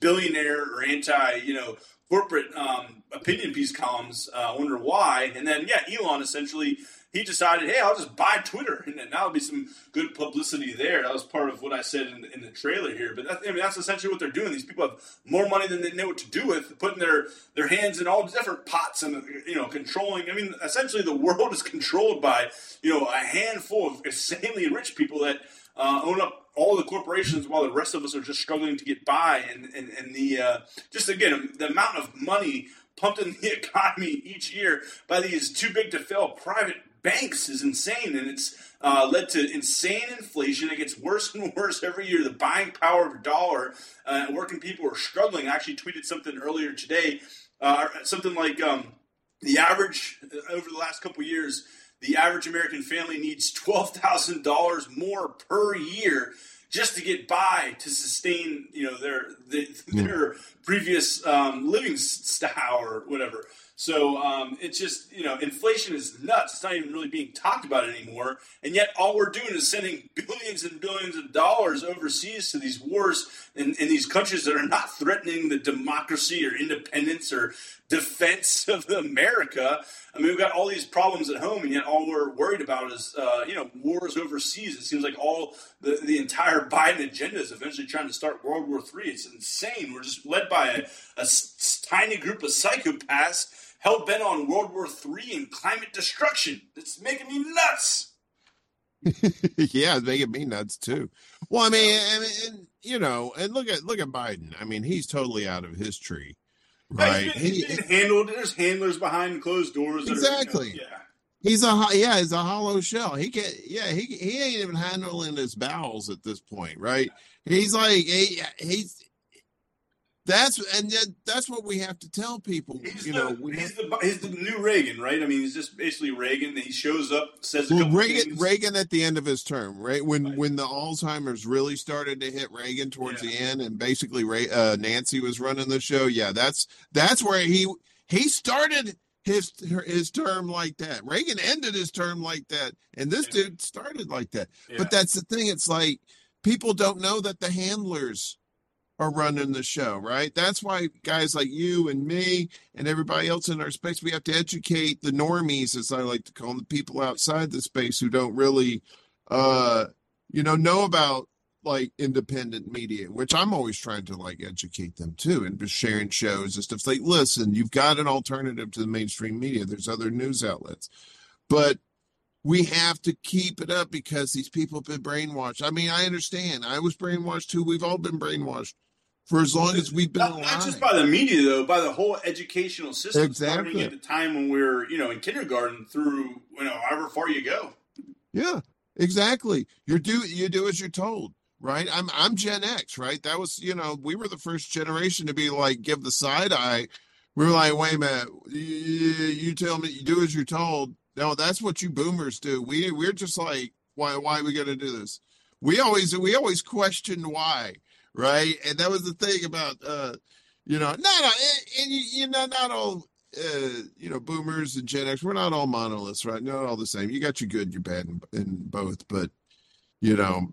billionaire or anti you know corporate um, opinion piece columns. Uh, I wonder why. And then yeah, Elon essentially he decided, hey, I'll just buy Twitter, and then that'll be some good publicity there. That was part of what I said in, the- in the trailer here. But that, I mean, that's essentially what they're doing. These people have more money than they know what to do with, putting their their hands in all different pots and you know controlling. I mean, essentially, the world is controlled by you know a handful of insanely rich people that uh, own up all the corporations while the rest of us are just struggling to get by. And and, and the uh, just again the amount of money pumped in the economy each year by these too big to fail private banks is insane, and it's uh, led to insane inflation. It gets worse and worse every year. The buying power of a dollar, uh, working people are struggling. I actually tweeted something earlier today, uh, something like um, the average uh, over the last couple years. the average American family needs $12,000 more per year just to get by to sustain, you know, their the, their previous um, living style or whatever. So um, it's just, you know, inflation is nuts. It's not even really being talked about anymore. And yet all we're doing is sending billions and billions of dollars overseas to these wars in, in these countries that are not threatening the democracy or independence or defense of America. I mean, we've got all these problems at home, and yet all we're worried about is, uh, you know, wars overseas. It seems like all the, the entire Biden agenda is eventually trying to start World War III. It's insane. We're just led by a tiny group of psychopaths hell bent on World War III and climate destruction. It's making me nuts. yeah, it's making me nuts too. Well, I mean, and, and you know, and look at look at Biden. I mean, he's totally out of his tree, right? He's been, he's He- been handled. There's handlers behind closed doors. Exactly. Are, you know, yeah. He's a yeah, he's a hollow shell. He can yeah, he he ain't even handling his bowels at this point, right? He's like he, he's that's and that- that's what we have to tell people. He's, you the, know, we he's, have, the, he's the new Reagan, right? I mean, he's just basically Reagan. He shows up, says a well, couple Reagan things. Reagan at the end of his term, right when Right. when the Alzheimer's really started to hit Reagan towards Yeah. the end, and basically Ray, uh, Nancy was running the show. Yeah, that's that's where he he started his his term like that. Reagan ended his term like that, and this Yeah. dude started like that. Yeah. But that's the thing. It's like people don't know that the handlers are running the show, right? That's why guys like you and me and everybody else in our space, we have to educate the normies, as I like to call them, the people outside the space who don't really, uh, you know, know about like independent media, which I'm always trying to like educate them too, and just sharing shows and stuff. Like, listen, you've got an alternative to the mainstream media. There's other news outlets, but we have to keep it up because these people have been brainwashed. I mean, I understand. I was brainwashed too. We've all been brainwashed for as long as we've been not, alive. not just by the media, though, by the whole educational system. Exactly. At the time when we are you know, in kindergarten through, you know, however far you go. Yeah, exactly. You do you do as you're told, right? I'm I'm Gen X, right? That was you know we were the first generation to be like give the side eye. We were like, wait a minute, you, you tell me you do as you're told. No, that's what you boomers do. We we're just like, why why are we gonna do this? We always we always questioned why, right? And that was the thing about uh, you know, not all- and, and you, know not all uh, you know, boomers and Gen X, we're not all monoliths, right? Not all the same. You got your good, your bad in both, but you know,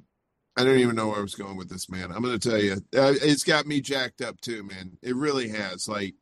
I don't even know where I was going with this, man. I'm going to tell you, uh, it's got me jacked up too, man. It really has. Like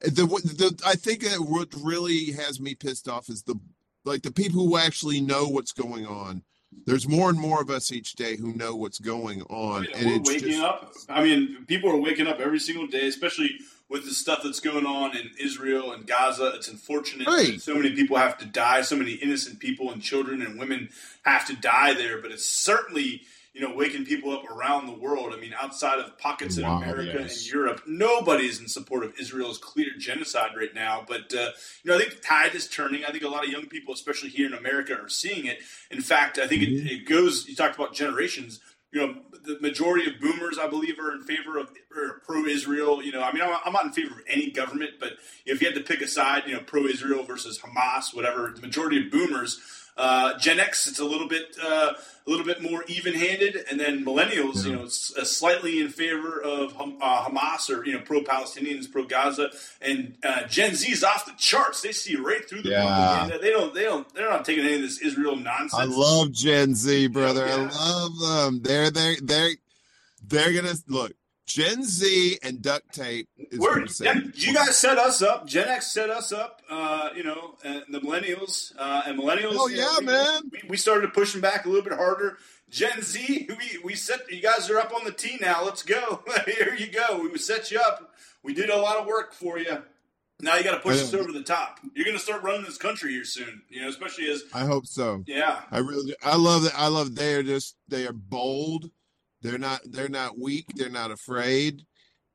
the the I think that what really has me pissed off is the like the people who actually know what's going on. There's more and more of us each day who know what's going on, and we're it's waking just, up. I mean, people are waking up every single day, especially with the stuff that's going on in Israel and Gaza. It's unfortunate Right. that so many people have to die. So many innocent people and children and women have to die there. But it's certainly you know waking people up around the world. I mean, outside of pockets in America yes. and Europe, nobody is in support of Israel's clear genocide right now. But uh, you know, I think the tide is turning. I think a lot of young people, especially here in America, are seeing it. In fact, I think it, it goes. You talked about generations you know, the majority of boomers, I believe, are in favor of or pro-Israel. You know, I mean, I'm, I'm not in favor of any government, but if you had to pick a side, you know, pro-Israel versus Hamas, whatever, the majority of boomers. Uh, Gen X, it's a little bit, uh, a little bit more even-handed, and then millennials, you know, it's uh, slightly in favor of Ham- uh, Hamas or you know, pro-Palestinians, pro-Gaza, and uh, Gen Z is off the charts. They see right through the Yeah. propaganda. They don't, they don't, they're not taking any of this Israel nonsense. I love Gen Z, brother. Yeah. I love them. They're they they're they're gonna look. Gen Z and duct tape is We're, gonna say. yeah, you guys set us up. Gen X set us up. Uh, you know, and the millennials uh, and millennials. Oh, you know, yeah, we, man. We, we started pushing back a little bit harder. Gen Z, we we set you guys are up on the tee now. Let's go. Here you go. We set you up. We did a lot of work for you. Now you got to push us over the top. You're going to start running this country here soon. You know, especially as I hope so. yeah. I really. I love that. I love they are just they are bold. They're not they're not weak. They're not afraid,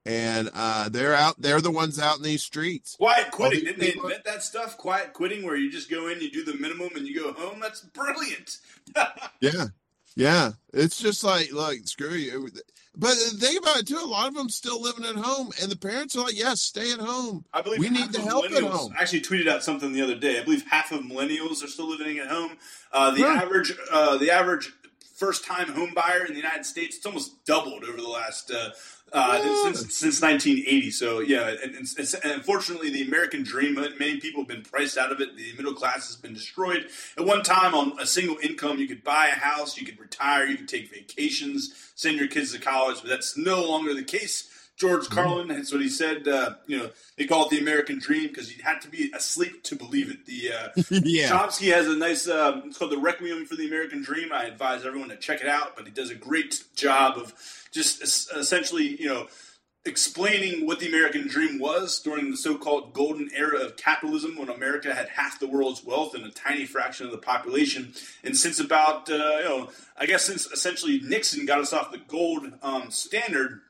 and uh, they're out. They're the ones out in these streets. Quiet quitting. Didn't they invent that stuff? Quiet quitting, where you just go in, you do the minimum, and you go home. That's brilliant. Yeah, yeah. It's just like look, screw you. but think about it too, a lot of them still living at home, and the parents are like, "Yes, stay at home." I believe We need the help at home. I actually tweeted out something the other day. I believe half of millennials are still living at home. Uh, the Huh. average, uh, the average first-time home buyer in the United States, it's almost doubled over the last uh, uh, since since 1980. So yeah, and, and, and, and unfortunately, the American dream, many people have been priced out of it. The middle class has been destroyed. At one time, on a single income, you could buy a house, you could retire, you could take vacations, send your kids to college, but that's no longer the case. George Mm-hmm. Carlin, that's what he said. Uh, you know, they call it the American dream because you had to be asleep to believe it. The uh, yeah, Chomsky has a nice, um, it's called the Requiem for the American Dream. I advise everyone to check it out, but he does a great job of just es- essentially, you know, explaining what the American dream was during the so-called golden era of capitalism when America had half the world's wealth and a tiny fraction of the population. And since about, uh, you know, I guess since essentially Nixon got us off the gold um, standard,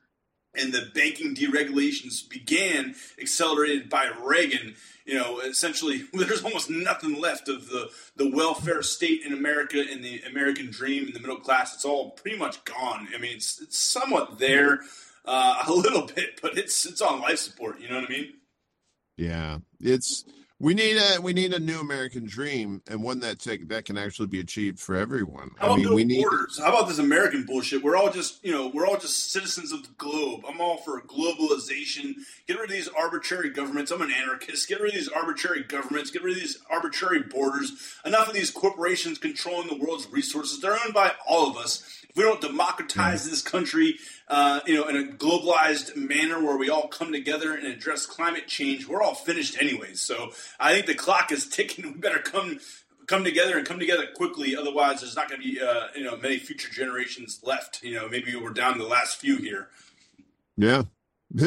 and the banking deregulations began, accelerated by Reagan. You know, essentially, there's almost nothing left of the, the welfare state in America and the American dream in the middle class. It's all pretty much gone. I mean, it's, it's somewhat there uh, a little bit, but it's it's on life support. You know what I mean? yeah. It's we need a we need a new American dream, and one that take, that can actually be achieved for everyone. How I about mean, no we need. borders? How about this American bullshit? We're all just, you know, we're all just citizens of the globe. I'm all for globalization. Get rid of these arbitrary governments. I'm an anarchist. Get rid of these arbitrary governments. Get rid of these arbitrary borders. Enough of these corporations controlling the world's resources. They're owned by all of us. If we don't democratize this country, uh, you know, in a globalized manner where we all come together and address climate change, we're all finished anyways. So I think the clock is ticking. We better come come together and come together quickly. Otherwise, there's not going to be uh, you know many future generations left. You know, maybe we're down to the last few here. Yeah,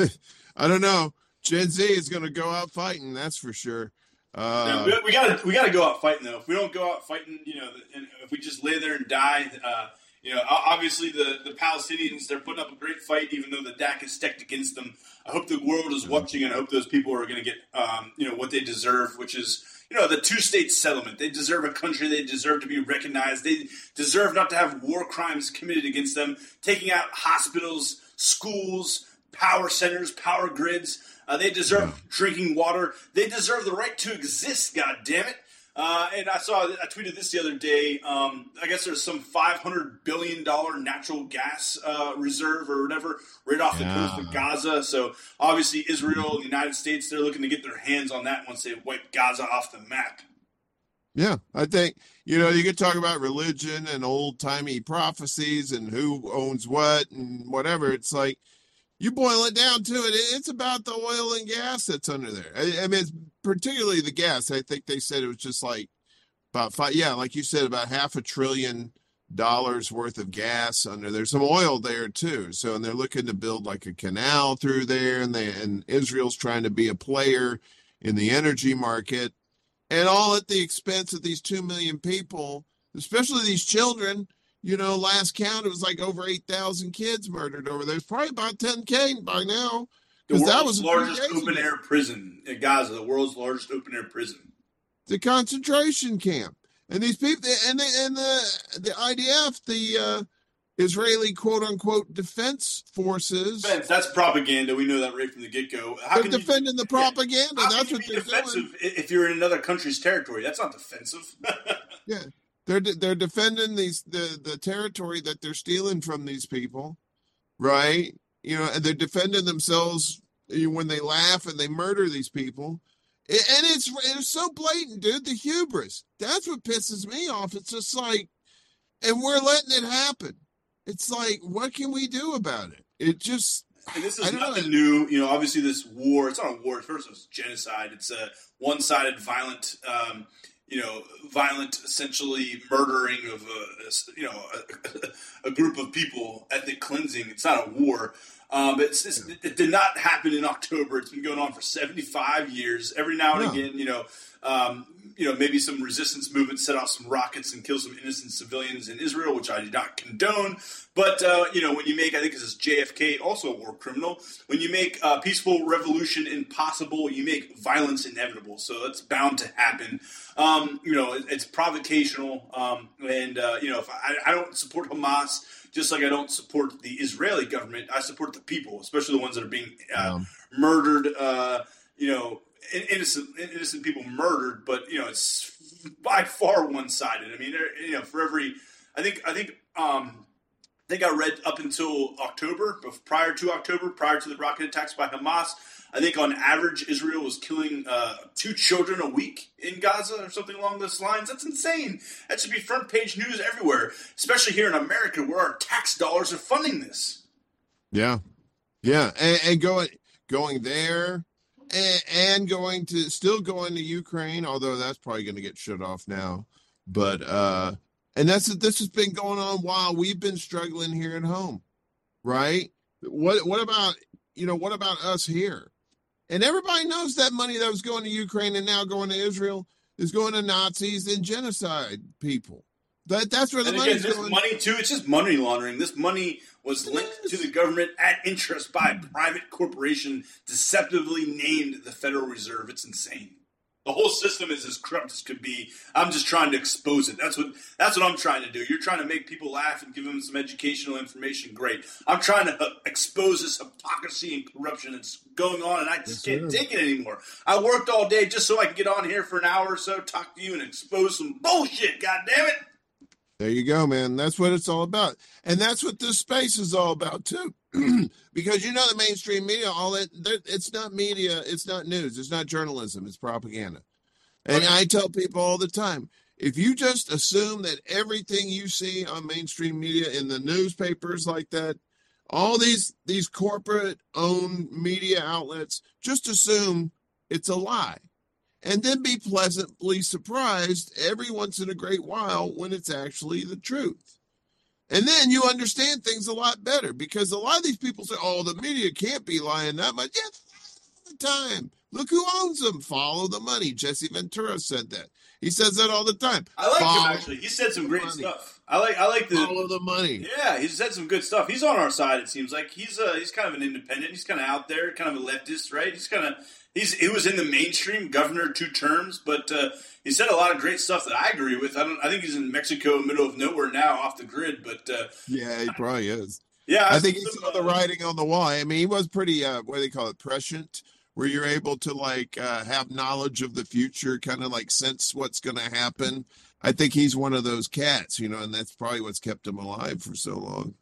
I don't know. Gen Z is going to go out fighting. That's for sure. Uh, we, we gotta we gotta go out fighting though. If we don't go out fighting, you know, and if we just lay there and die, uh, you know, obviously the the Palestinians they're putting up a great fight, even though the DAC is stacked against them. I hope the world is watching, and I hope those people are going to get um, you know what they deserve, which is you know the two state settlement. They deserve a country. They deserve to be recognized. They deserve not to have war crimes committed against them, taking out hospitals, schools, power centers, power grids. Uh, they deserve drinking water. They deserve the right to exist. God damn it! Uh, and I saw, I tweeted this the other day. Um, I guess there's some 500 billion dollar natural gas uh, reserve or whatever right off the coast of Gaza. So obviously Israel, the United States, they're looking to get their hands on that once they wipe Gaza off the map. Yeah, I think you know you could talk about religion and old timey prophecies and who owns what and whatever. It's like you boil it down to it. It's about the oil and gas that's under there. I, I mean, particularly the gas. I think they said it was just like about five. Yeah, like you said, about half a trillion dollars worth of gas under there. There's some oil there too. So and they're looking to build like a canal through there, and they and Israel's trying to be a player in the energy market and all at the expense of these 2 million people, especially these children. You know, last count, it was like over 8,000 kids murdered over there. It's probably about 10K by now. The 'Cause world's that was largest open air prison in Gaza, the world's largest open air prison. The concentration camp. And these people, and the, and the, the IDF, the uh, Israeli quote unquote defense forces, Defense, that's propaganda. We know that right from the get go. How they're can you- defending the propaganda. How That's what they're be doing. if you're in another country's territory? That's not defensive. They're they're defending these the the territory that they're stealing from these people, right? You know, and they're defending themselves you when they laugh and they murder these people. And it's it's so blatant, dude. The hubris. That's what pisses me off. It's just like, and we're letting it happen. It's like, what can we do about it? It just And this is don't know. new. You know, obviously this war, it's not a war. First, it's genocide. It's a one-sided, violent, um, you know, violent, essentially murdering of a, a- you know, a, a group of people, ethnic cleansing. It's not a war. Um, but it did not happen in October. It's been going on for 75 years. Every now and again, you know, um, you know, maybe some resistance movement set off some rockets and kill some innocent civilians in Israel, which I do not condone. But uh, you know, when you make, I think this is JFK, also a war criminal. When you make uh, peaceful revolution impossible, you make violence inevitable. So that's bound to happen. Um, you know, it, it's provocational, um, and uh, you know, if I, I don't support Hamas. Just like I don't support the Israeli government, I support the people, especially the ones that are being uh, Um, murdered. Uh, you know, in- innocent innocent people murdered, but you know, it's by far one sided. I mean, you know, for every, I think, I think, um, I think I read up until October, prior to October, prior to the rocket attacks by Hamas, I think on average Israel was killing uh, two children a week in Gaza or something along those lines. That's insane. That should be front page news everywhere, especially here in America where our tax dollars are funding this. Yeah, yeah, and, and going going there, and, and going to still going to Ukraine, although that's probably going to get shut off now. But uh, and that's this has been going on while we've been struggling here at home, right? What what about you know what about us here? And everybody knows that money that was going to Ukraine and now going to Israel is going to Nazis and genocide people. That that's where the money's this going. money too, it's just money laundering. This money was linked to the government at interest by a private corporation deceptively named the Federal Reserve. It's insane. The whole system is as corrupt as could be. I'm just trying to expose it. That's what that's what I'm trying to do. You're trying to make people laugh and give them some educational information. Great. I'm trying to uh, expose this hypocrisy and corruption that's going on, and I just Yes, can't sir. take it anymore. I worked all day just so I could get on here for an hour or so, talk to you, and expose some bullshit. God damn it! There you go, man. That's what it's all about. And that's what this space is all about too. because you know the mainstream media, all that- it's not media, it's not news, it's not journalism, it's propaganda. And I tell people all the time, if you just assume that everything you see on mainstream media in the newspapers like that, all these these corporate owned media outlets, just assume it's a lie and then be pleasantly surprised every once in a great while when it's actually the truth. And then you understand things a lot better because a lot of these people say, oh, the media can't be lying that much. Yes, all the time. Look who owns them. Follow the money. Jesse Ventura said that. He says that all the time. I like Follow him actually. He said some great money. stuff. I like I like the Follow the money. yeah. He said some good stuff. He's on our side. It seems like he's uh he's kind of an independent. He's kind of out there, kind of a leftist, right? He's kind of he's he was in the mainstream, governor two terms, but uh, he said a lot of great stuff that I agree with. I don't. I think he's in Mexico, middle of nowhere now, off the grid. But uh, Yeah, he probably is. yeah, I think he some, saw the uh, writing on the wall. I mean, he was pretty, uh, what do they call it, prescient, where you're able to like uh, have knowledge of the future, kind of like sense what's going to happen. I think he's one of those cats, you know, and that's probably what's kept him alive for so long.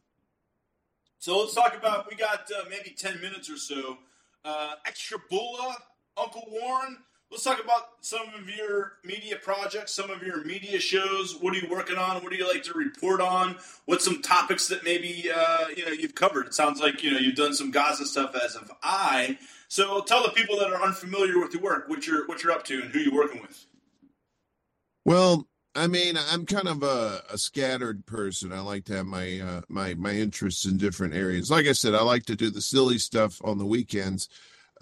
So let's talk about. We got uh, maybe ten minutes or so. Uh, Extra Bulla, Uncle Warren. Let's talk about some of your media projects, some of your media shows. What are you working on? What do you like to report on? What's some topics that maybe uh, you know you've covered? It sounds like you know you've done some Gaza stuff as of I. So tell the people that are unfamiliar with your work what you're what you're up to and who you're working with. Well, I mean, I'm kind of a, a scattered person. I like to have my uh, my my interests in different areas. Like I said, I like to do the silly stuff on the weekends.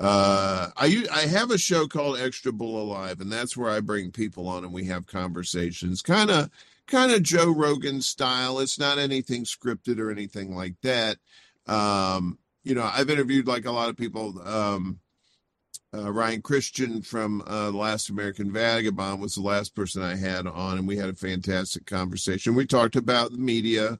Uh, I I have a show called Extra Bulla Live, and that's where I bring people on and we have conversations, kind of kind of Joe Rogan style. It's not anything scripted or anything like that. Um, you know, I've interviewed like a lot of people. Um, uh, Ryan Christian from uh, Last American Vagabond was the last person I had on, and we had a fantastic conversation. We talked about the media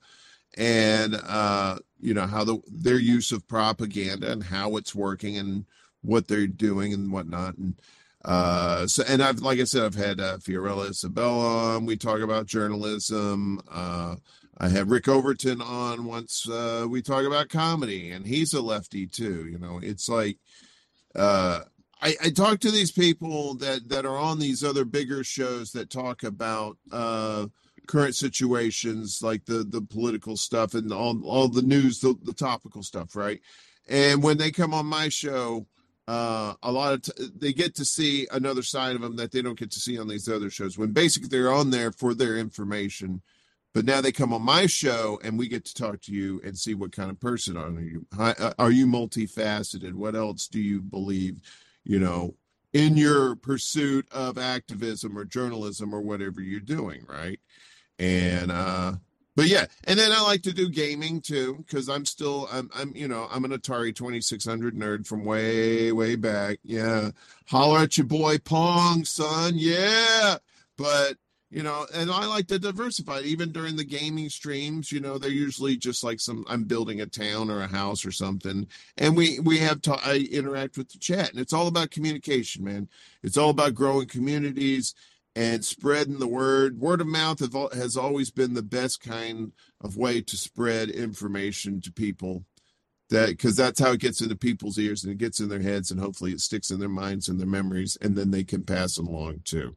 and uh, you know how the their use of propaganda and how it's working and what they're doing and whatnot. And uh, so, and I've like I said, I've had uh, Fiorella Isabella on. We talk about journalism. Uh, I had Rick Overton on once. Uh, we talk about comedy, and he's a lefty too. You know, it's like uh, I, I talk to these people that that are on these other bigger shows that talk about uh, current situations, like the the political stuff and all all the news, the, the topical stuff, right? And when they come on my show, uh, a lot of t- they get to see another side of them that they don't get to see on these other shows. When basically they're on there for their information, but now they come on my show and we get to talk to you and see what kind of person are you. Uh, Are you multifaceted? What else do you believe? You know, in your pursuit of activism or journalism or whatever you're doing, right? And uh but yeah, and then I like to do gaming too because I'm still I'm I'm you know I'm an Atari 2600 nerd from way way back. Yeah, holler at your boy Pong, son. Yeah, but you know, and I like to diversify. Even during the gaming streams, you know, they're usually just like some I'm building a town or a house or something, and we we have to I interact with the chat, and it's all about communication, man. It's all about growing communities and spreading the word. Word of mouth has always been the best kind of way to spread information to people. That because that's how it gets into people's ears and it gets in their heads, and hopefully it sticks in their minds and their memories, and then they can pass them along too.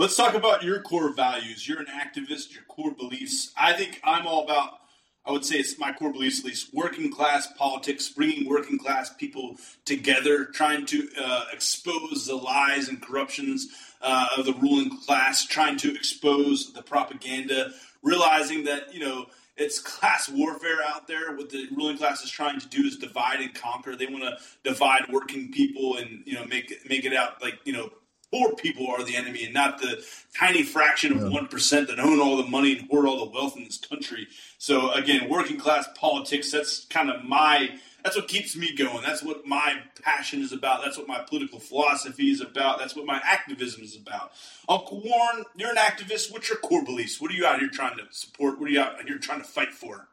Let's talk about your core values. You're an activist, your core beliefs. I think I'm all about, I would say it's my core beliefs at least, working class politics, bringing working class people together, trying to uh, expose the lies and corruptions uh, of the ruling class, trying to expose the propaganda, realizing that, you know, it's class warfare out there. What the ruling class is trying to do is divide and conquer. They want to divide working people and you know make make it out like you know poor people are the enemy and not the tiny fraction of one that own all the money and hoard all the wealth in this country. So again, working class politics. That's kind of my. That's what keeps me going. That's what my passion is about. That's what my political philosophy is about. That's what my activism is about. Uncle Warren, you're an activist. What's your core beliefs? What are you out here trying to support? What are you out here trying to fight for?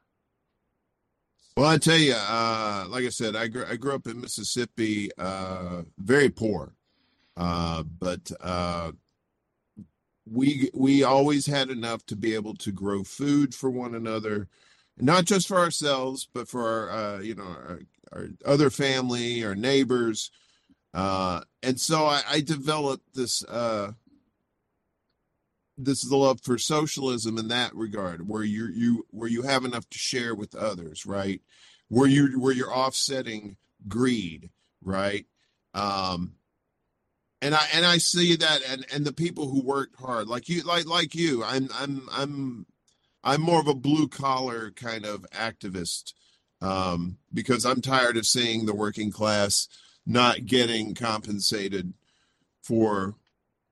Well, I tell you, uh, like I said, I grew, I grew up in Mississippi, uh, very poor, uh, but uh, we we always had enough to be able to grow food for one another, not just for ourselves, but for our uh, you know our, our other family, our neighbors, uh, and so I, I developed this uh, this love for socialism in that regard, where you you where you have enough to share with others, right? Where you where you're offsetting greed, right? Um, and I and I see that, and and the people who worked hard, like you, like like you, I'm I'm I'm I'm more of a blue collar kind of activist um, because I'm tired of seeing the working class not getting compensated for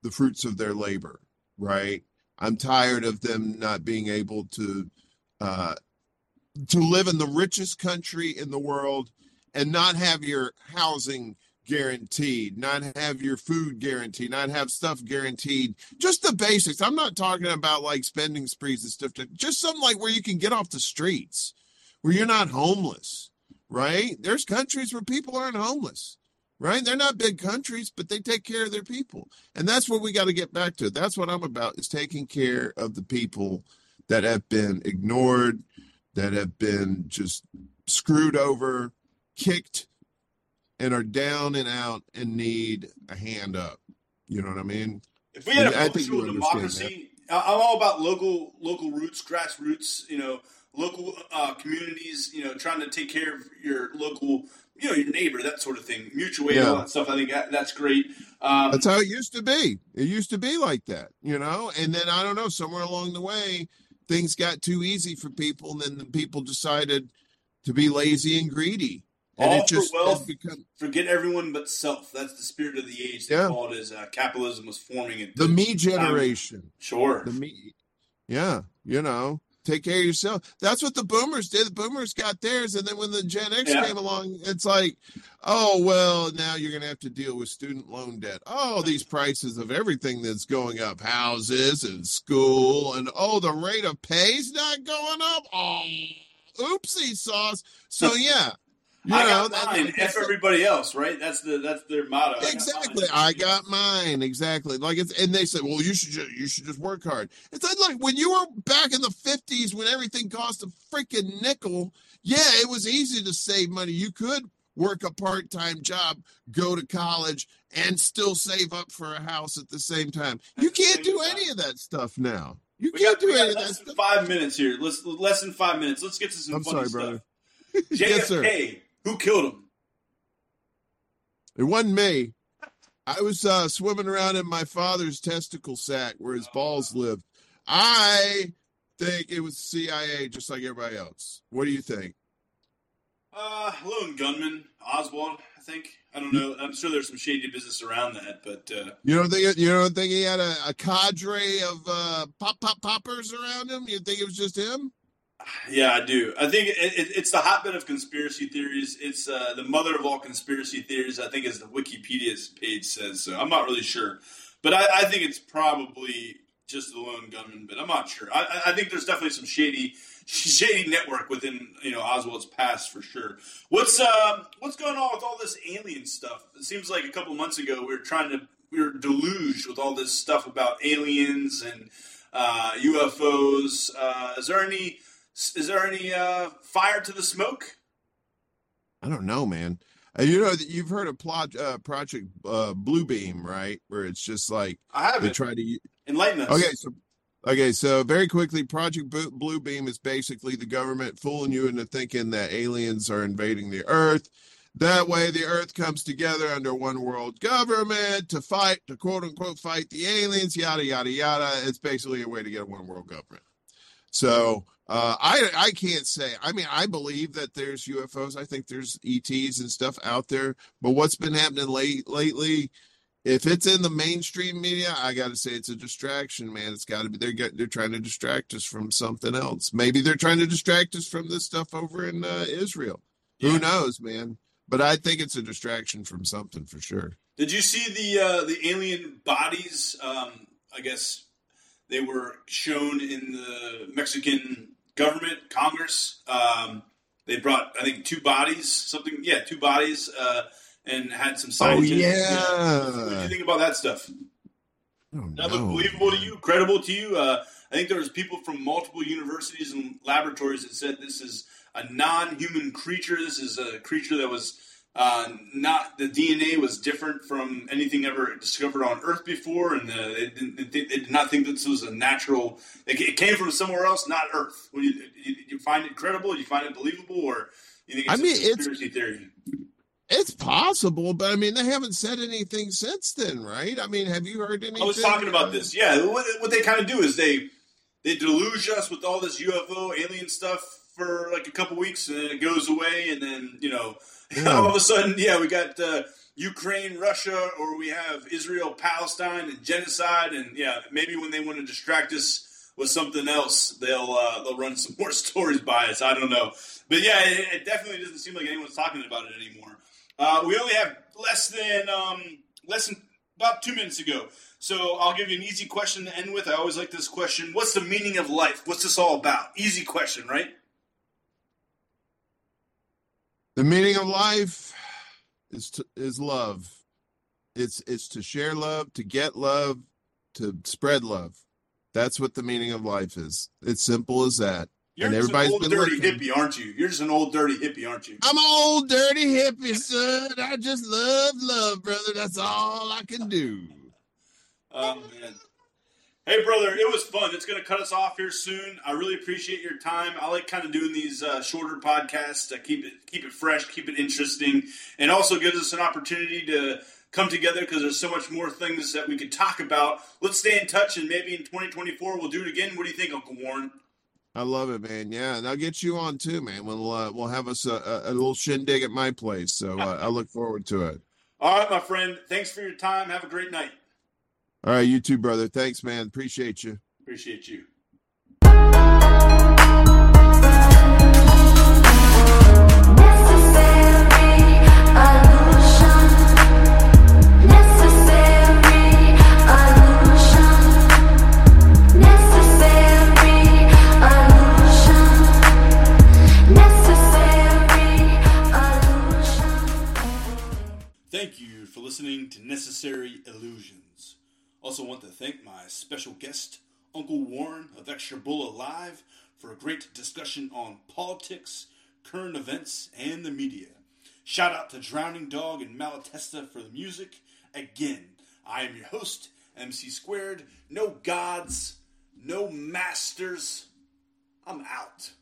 the fruits of their labor, right? I'm tired of them not being able to uh, to live in the richest country in the world and not have your housing guaranteed, not have your food guaranteed, not have stuff guaranteed. Just the basics. I'm not talking about like spending sprees and stuff. Just something like where you can get off the streets, where you're not homeless, right? There's countries where people aren't homeless, right? They're not big countries, but they take care of their people. And that's what we got to get back to. That's what I'm about is taking care of the people that have been ignored, that have been just screwed over, kicked, and are down and out and need a hand up. You know what I mean? If we had a I functional democracy, I'm all about local local roots, grassroots. You know, local uh, communities. You know, trying to take care of your local, you know, your neighbor, that sort of thing. Mutual aid, all that stuff. I think that, that's great. Um, That's how it used to be. It used to be like that, you know? And then I don't know, somewhere along the way, things got too easy for people, and then the people decided to be lazy and greedy. And All it for wealth. become forget everyone but self. That's the spirit of the age. They Yeah. call it as uh, capitalism was forming. It. the me generation. Sure. The me yeah, you know. Take care of yourself. That's what the boomers did. The boomers got theirs, and then when the Gen X Yeah. came along, it's like, oh well, now you're gonna have to deal with student loan debt. Oh, these prices of everything that's going up, houses and school, and oh, the rate of pay's not going up. Oh, oopsie sauce. So yeah, I know, got that- mine. F everybody else, right? That's the that's their motto. I got Exactly. I got mine. Exactly. Like it's and they said, well, you should just you should just work hard. It's like look, when you were back in the fifties when everything cost a freaking nickel, yeah, it was easy to save money. You could work a part-time job, go to college, and still save up for a house at the same time. You At can't do time. any of that stuff now. You We can't got, do any of that stuff. five minutes here. Let's less than five minutes. Let's get to some I'm funny sorry, stuff. brother. JFK, Yes, sir. Who killed him? It wasn't me. I was uh, swimming around in my father's testicle sack where his balls lived. I think it was CIA, just like everybody else. What do you think? Uh, lone gunman Oswald. I think. I don't know. I'm sure there's some shady business around that, but uh, You don't think you don't think he had a, a cadre of uh, pop pop poppers around him? You think it was just him? Yeah, I do. I think it, it, it's the hotbed of conspiracy theories. It's uh, the mother of all conspiracy theories. I think, as the Wikipedia page says. So I'm not really sure, but I, I think it's probably just the lone gunman, but I'm not sure. I, I- think there's definitely some shady, shady network within you know Oswald's past for sure. What's uh, what's going on with all this alien stuff? It seems like a couple months ago we were trying to we were deluged with all this stuff about aliens and uh, UFOs. Uh, is there any is there any uh, fire to the smoke? I don't know, man. Uh, you know, you've heard of plot, uh, Project uh, Bluebeam, right? Where it's just like I they haven't. try to. Enlighten us. Okay, so okay, so very quickly, Project Bluebeam is basically the government fooling you into thinking that aliens are invading the Earth. That way, the Earth comes together under one world government to fight, to quote unquote, fight the aliens. Yada yada yada. It's basically a way to get a one world government. So uh, I I can't say. I mean, I believe that there's UFOs. I think there's ETs and stuff out there. But what's been happening late lately? If it's in the mainstream media, I got to say it's a distraction, man. It's got to be they're get, they're trying to distract us from something else. Maybe they're trying to distract us from this stuff over in uh, Israel. Yeah. Who knows, man? But I think it's a distraction from something for sure. Did you see the uh, the alien bodies? Um, I guess they were shown in the Mexican government, Congress. Um, they brought, I think, two bodies, something. Yeah, two bodies, uh, and had some scientists. Oh scientists. What do you think about that stuff? Don't That look know, believable to you? Credible to you? Uh, I think there was people from multiple universities and laboratories that said this is a non-human creature. This is a creature that was uh, not the DNA was different from anything ever discovered on Earth before, and uh, they, didn't, they, they did not think this was a natural. It, it came from somewhere else, not Earth. Would you, you, you find it credible? You find it believable, or you think it's I a mean, it's- conspiracy theory? It's possible, but I mean, they haven't said anything since then, right? I mean, have you heard anything? I was talking about this. Yeah, what, what they kind of do is they they deluge us with all this UFO alien stuff for like a couple weeks, and then it goes away, and then you know, Yeah. all of a sudden, yeah, we got uh, Ukraine, Russia, or we have Israel, Palestine, and genocide, and yeah, maybe when they want to distract us with something else, they'll uh, they'll run some more stories by us. I don't know, but yeah, it, it definitely doesn't seem like anyone's talking about it anymore. Uh, we only have less than um, less than about two minutes ago. So I'll give you an easy question to end with. I always like this question. What's the meaning of life? What's this all about? Easy question, right? The meaning of life is to, is love. It's it's to share love, to get love, to spread love. That's what the meaning of life is. It's simple as that. You're And just an everybody's old dirty looking. hippie, aren't you? You're just an old dirty hippie, aren't you? I'm an old dirty hippie, son. I just love love, brother. That's all I can do. Oh man. Hey brother, it was fun. It's gonna cut us off here soon. I really appreciate your time. I like kind of doing these uh, shorter podcasts to keep it keep it fresh, keep it interesting, and also gives us an opportunity to come together because there's so much more things that we could talk about. Let's stay in touch, and maybe in 2024 we'll do it again. What do you think, Uncle Warren? I love it, man. Yeah, and I'll get you on too, man. We'll uh, we'll have us a, a, a little shindig at my place. So uh, I look forward to it. All right, my friend. Thanks for your time. Have a great night. All right, you too, brother. Thanks, man. Appreciate you. Appreciate you. Necessary illusion. Necessary illusion. Necessary illusion. Necessary illusion. Thank you for listening to Necessary Illusions. Also, want to thank my special guest, Uncle Warren of Extra Bulla Live, for a great discussion on politics, current events, and the media. Shout out to Drowning Dog and Malatesta for the music. Again, I am your host, MC Squared. No gods, no masters. I'm out.